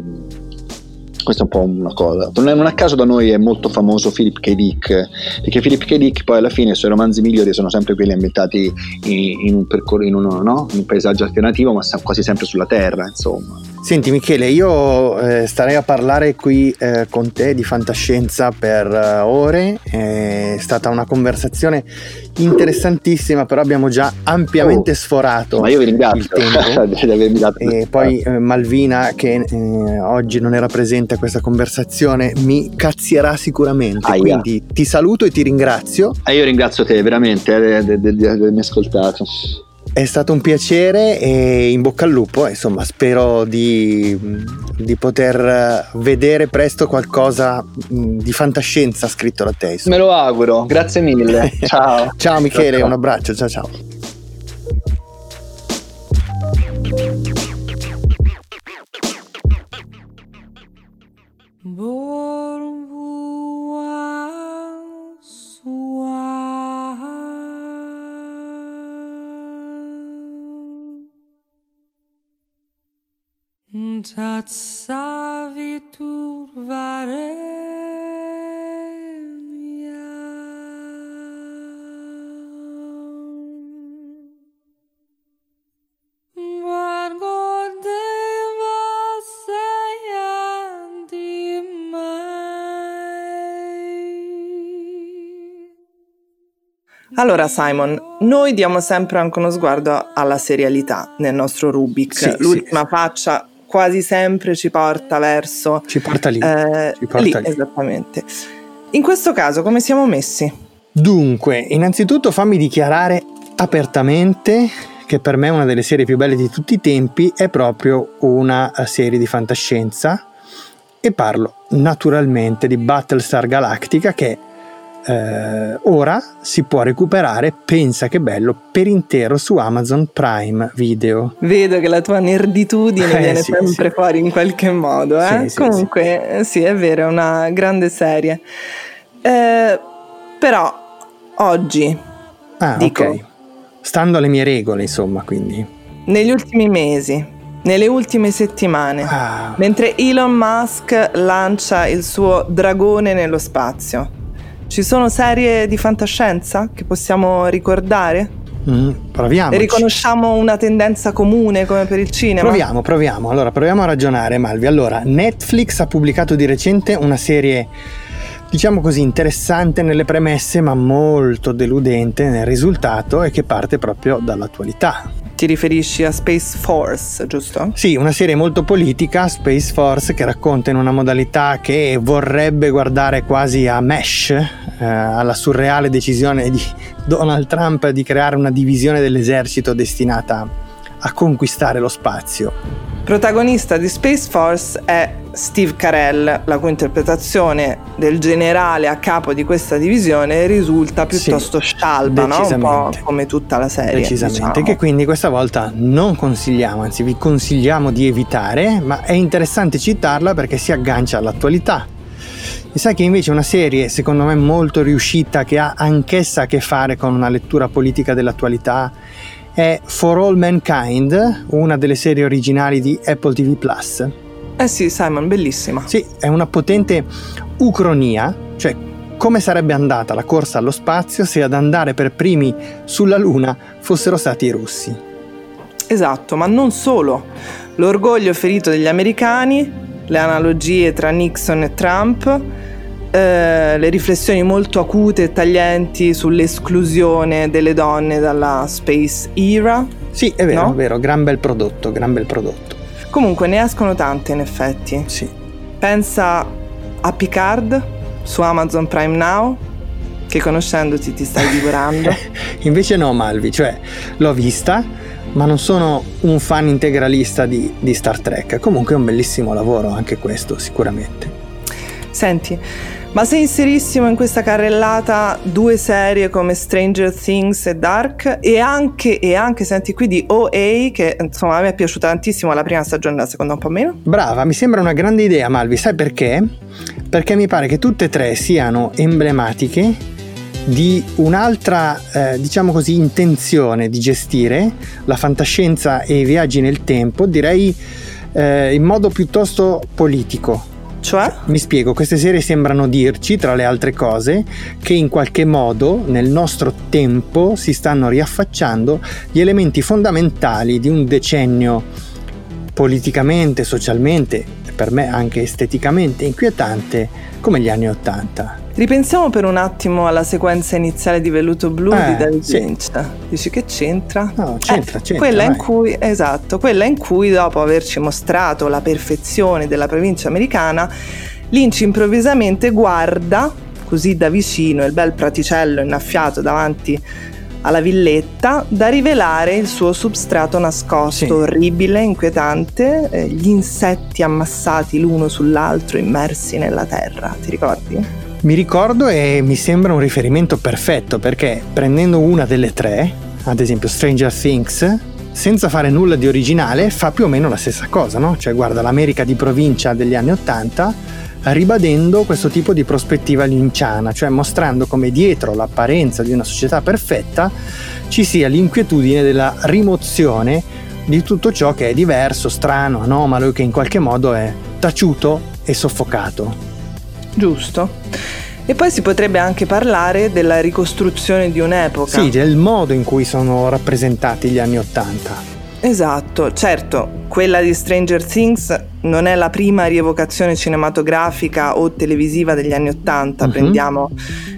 questa è un po' una cosa. Non a caso da noi è molto famoso Philip K. Dick, perché Philip K. Dick poi alla fine i suoi romanzi migliori sono sempre quelli ambientati in, in, un, percor- in, uno, no? in un paesaggio alternativo, ma quasi sempre sulla terra, insomma. Senti Michele, io eh, starei a parlare qui eh, con te di fantascienza per uh, ore, è stata una conversazione interessantissima, però abbiamo già ampiamente oh, sforato ma io vi ringrazio il tempo. di avermi dato e poi eh, Malvina, che eh, oggi non era presente a questa conversazione, mi cazzierà sicuramente. Aia. Quindi ti saluto e ti ringrazio. E io ringrazio te veramente eh, di avermi ascoltato. È stato un piacere e in bocca al lupo, insomma, spero di, di poter vedere presto qualcosa di fantascienza scritto da te. Insomma. Me lo auguro, grazie mille. ciao. ciao Michele, ciao. un abbraccio, ciao ciao. Tatsavi turvare Allora Simon, noi diamo sempre anche uno sguardo alla serialità nel nostro Rubik. Sì, L'ultima sì. faccia quasi sempre ci porta verso... Ci porta lì. Eh, ci porta lì, lì. Esattamente. In questo caso come siamo messi? Dunque, innanzitutto fammi dichiarare apertamente che per me una delle serie più belle di tutti i tempi è proprio una eh, serie di fantascienza e parlo naturalmente di Battlestar Galactica che eh, ora si può recuperare, pensa che bello, per intero su Amazon Prime Video. Vedo che la tua nerditudine eh, viene sì, sempre sì. fuori in qualche modo. Eh? Sì, Comunque, eh, sì, è vero, è una grande serie. Eh, però oggi, ah, dico, ok, stando alle mie regole, insomma, quindi. Negli ultimi mesi, nelle ultime settimane, ah. mentre Elon Musk lancia il suo dragone nello spazio ci sono serie di fantascienza che possiamo ricordare? Mm, proviamo. Riconosciamo una tendenza comune come per il cinema? Proviamo, proviamo. Allora, proviamo a ragionare, Malvi. Allora, Netflix ha pubblicato di recente una serie diciamo così interessante nelle premesse ma molto deludente nel risultato e che parte proprio dall'attualità. Ti riferisci a Space Force, giusto? Sì, una serie molto politica, Space Force, che racconta in una modalità che vorrebbe guardare quasi a Mesh, eh, alla surreale decisione di Donald Trump di creare una divisione dell'esercito destinata a conquistare lo spazio. Protagonista di Space Force è Steve Carell, la cui interpretazione del generale a capo di questa divisione risulta piuttosto sì, scialba, no? un po' come tutta la serie. Decisamente, diciamo. che quindi questa volta non consigliamo, anzi vi consigliamo di evitare, ma è interessante citarla perché si aggancia all'attualità. E sai che invece una serie, secondo me, molto riuscita, che ha anch'essa a che fare con una lettura politica dell'attualità, è For All Mankind, una delle serie originali di Apple TV Plus. Eh sì, Simon, bellissima. Sì, è una potente ucronia, cioè come sarebbe andata la corsa allo spazio se ad andare per primi sulla Luna fossero stati i russi. Esatto, ma non solo. L'orgoglio ferito degli americani, le analogie tra Nixon e Trump, eh, le riflessioni molto acute e taglienti sull'esclusione delle donne dalla space era. Sì, è vero, no? è vero, gran bel prodotto, gran bel prodotto. Comunque ne escono tante in effetti. Sì. Pensa a Picard su Amazon Prime Now, che conoscendoti ti stai divorando. Invece no, Malvi, cioè l'ho vista, ma non sono un fan integralista di, di Star Trek. Comunque è un bellissimo lavoro anche questo, sicuramente. Senti, ma se inserissimo in questa carrellata due serie come Stranger Things e Dark e anche, e anche senti qui di OA che insomma a me è piaciuta tantissimo la prima stagione, la seconda un po' meno? Brava, mi sembra una grande idea Malvi, sai perché? Perché mi pare che tutte e tre siano emblematiche di un'altra, eh, diciamo così, intenzione di gestire la fantascienza e i viaggi nel tempo, direi eh, in modo piuttosto politico. Cioè? Mi spiego, queste serie sembrano dirci, tra le altre cose, che in qualche modo nel nostro tempo si stanno riaffacciando gli elementi fondamentali di un decennio politicamente, socialmente per me anche esteticamente inquietante come gli anni Ottanta. Ripensiamo per un attimo alla sequenza iniziale di Velluto Blu Eh, di David sì. Lynch. Dici che c'entra? No, c'entra, Eh, c'entra, Quella in cui, esatto, quella in cui dopo averci mostrato la perfezione della provincia americana, Lynch improvvisamente guarda così da vicino il bel praticello innaffiato davanti alla villetta da rivelare il suo substrato nascosto, Sì. orribile, inquietante, eh, gli insetti ammassati l'uno sull'altro immersi nella terra. Ti ricordi? Mi ricordo e mi sembra un riferimento perfetto perché prendendo una delle tre, ad esempio Stranger Things, senza fare nulla di originale, fa più o meno la stessa cosa, no? Cioè guarda l'America di provincia degli anni Ottanta ribadendo questo tipo di prospettiva linciana, cioè mostrando come dietro l'apparenza di una società perfetta ci sia l'inquietudine della rimozione di tutto ciò che è diverso, strano, anomalo e che in qualche modo è taciuto e soffocato. Giusto. E poi si potrebbe anche parlare della ricostruzione di un'epoca. Sì, del modo in cui sono rappresentati gli anni Ottanta. Esatto, certo, quella di Stranger Things non è la prima rievocazione cinematografica o televisiva degli anni Ottanta, Mhm. prendiamo,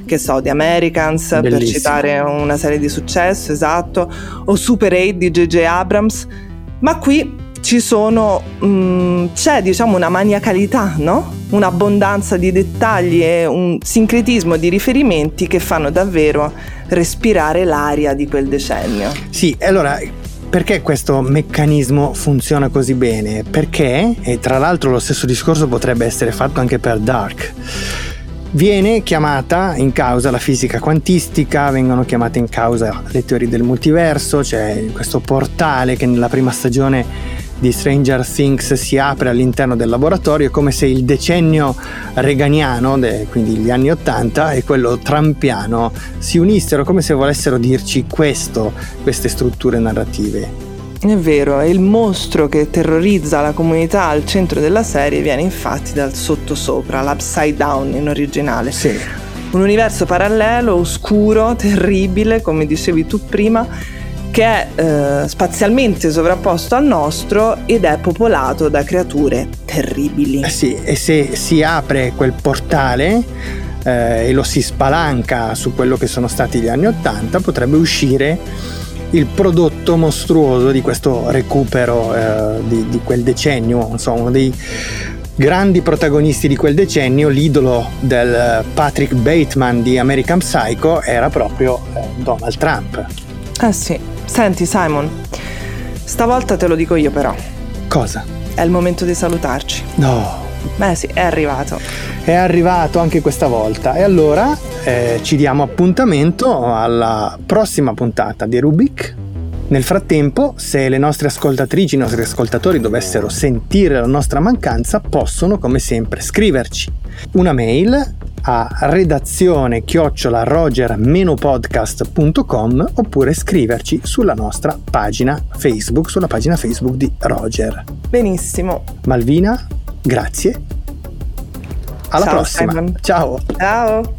che so, The Americans, per Bellissimo. citare una serie di successo, esatto, o Super 8 di J.J. Abrams, ma qui ci sono, mm, c'è diciamo una maniacalità, no? Un'abbondanza di dettagli e un sincretismo di riferimenti che fanno davvero respirare l'aria di quel decennio. Sì, allora perché questo meccanismo funziona così bene? Perché, e tra l'altro lo stesso discorso potrebbe essere fatto anche per Dark, viene chiamata in causa la fisica quantistica, vengono chiamate in causa le teorie del multiverso, c'è questo portale che nella prima stagione di Stranger Things si apre all'interno del laboratorio, è come se il decennio reganiano, quindi gli anni 80, e quello trampiano si unissero come se volessero dirci questo, queste strutture narrative. È vero, il mostro che terrorizza la comunità al centro della serie viene infatti dal sottosopra, l'upside down in originale. Sì. Un universo parallelo, oscuro, terribile, come dicevi tu prima, che è eh, spazialmente sovrapposto al nostro ed è popolato da creature terribili. Eh sì, e se si apre quel portale eh, e lo si spalanca su quello che sono stati gli anni 80, potrebbe uscire il prodotto mostruoso di questo recupero eh, di, di quel decennio, insomma, uno dei grandi protagonisti di quel decennio, l'idolo del Patrick Bateman di American Psycho era proprio eh, Donald Trump. Eh sì, senti Simon, stavolta te lo dico io però, Cosa? è il momento di salutarci. No, Beh sì, è arrivato. è arrivato anche questa volta e allora eh, ci diamo appuntamento alla prossima puntata di Rubik. Nel frattempo, se le nostre ascoltatrici, i nostri ascoltatori dovessero sentire la nostra mancanza, possono come sempre scriverci una mail a redazione chiocciola roger-podcast.com oppure scriverci sulla nostra pagina Facebook, sulla pagina Facebook di Roger. Benissimo. Malvina, grazie. Alla Ciao, prossima. Simon. Ciao. Ciao.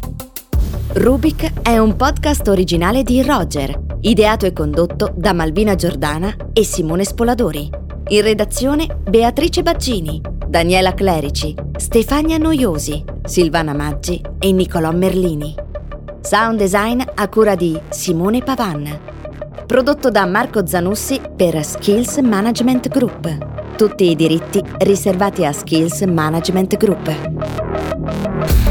Rubik è un podcast originale di Roger, ideato e condotto da Malvina Giordana e Simone Spoladori. In redazione Beatrice Baggini, Daniela Clerici, Stefania Noiosi, Silvana Maggi e Nicolò Merlini. Sound design a cura di Simone Pavan. Prodotto da Marco Zanussi per Skills Management Group. Tutti i diritti riservati a Skills Management Group.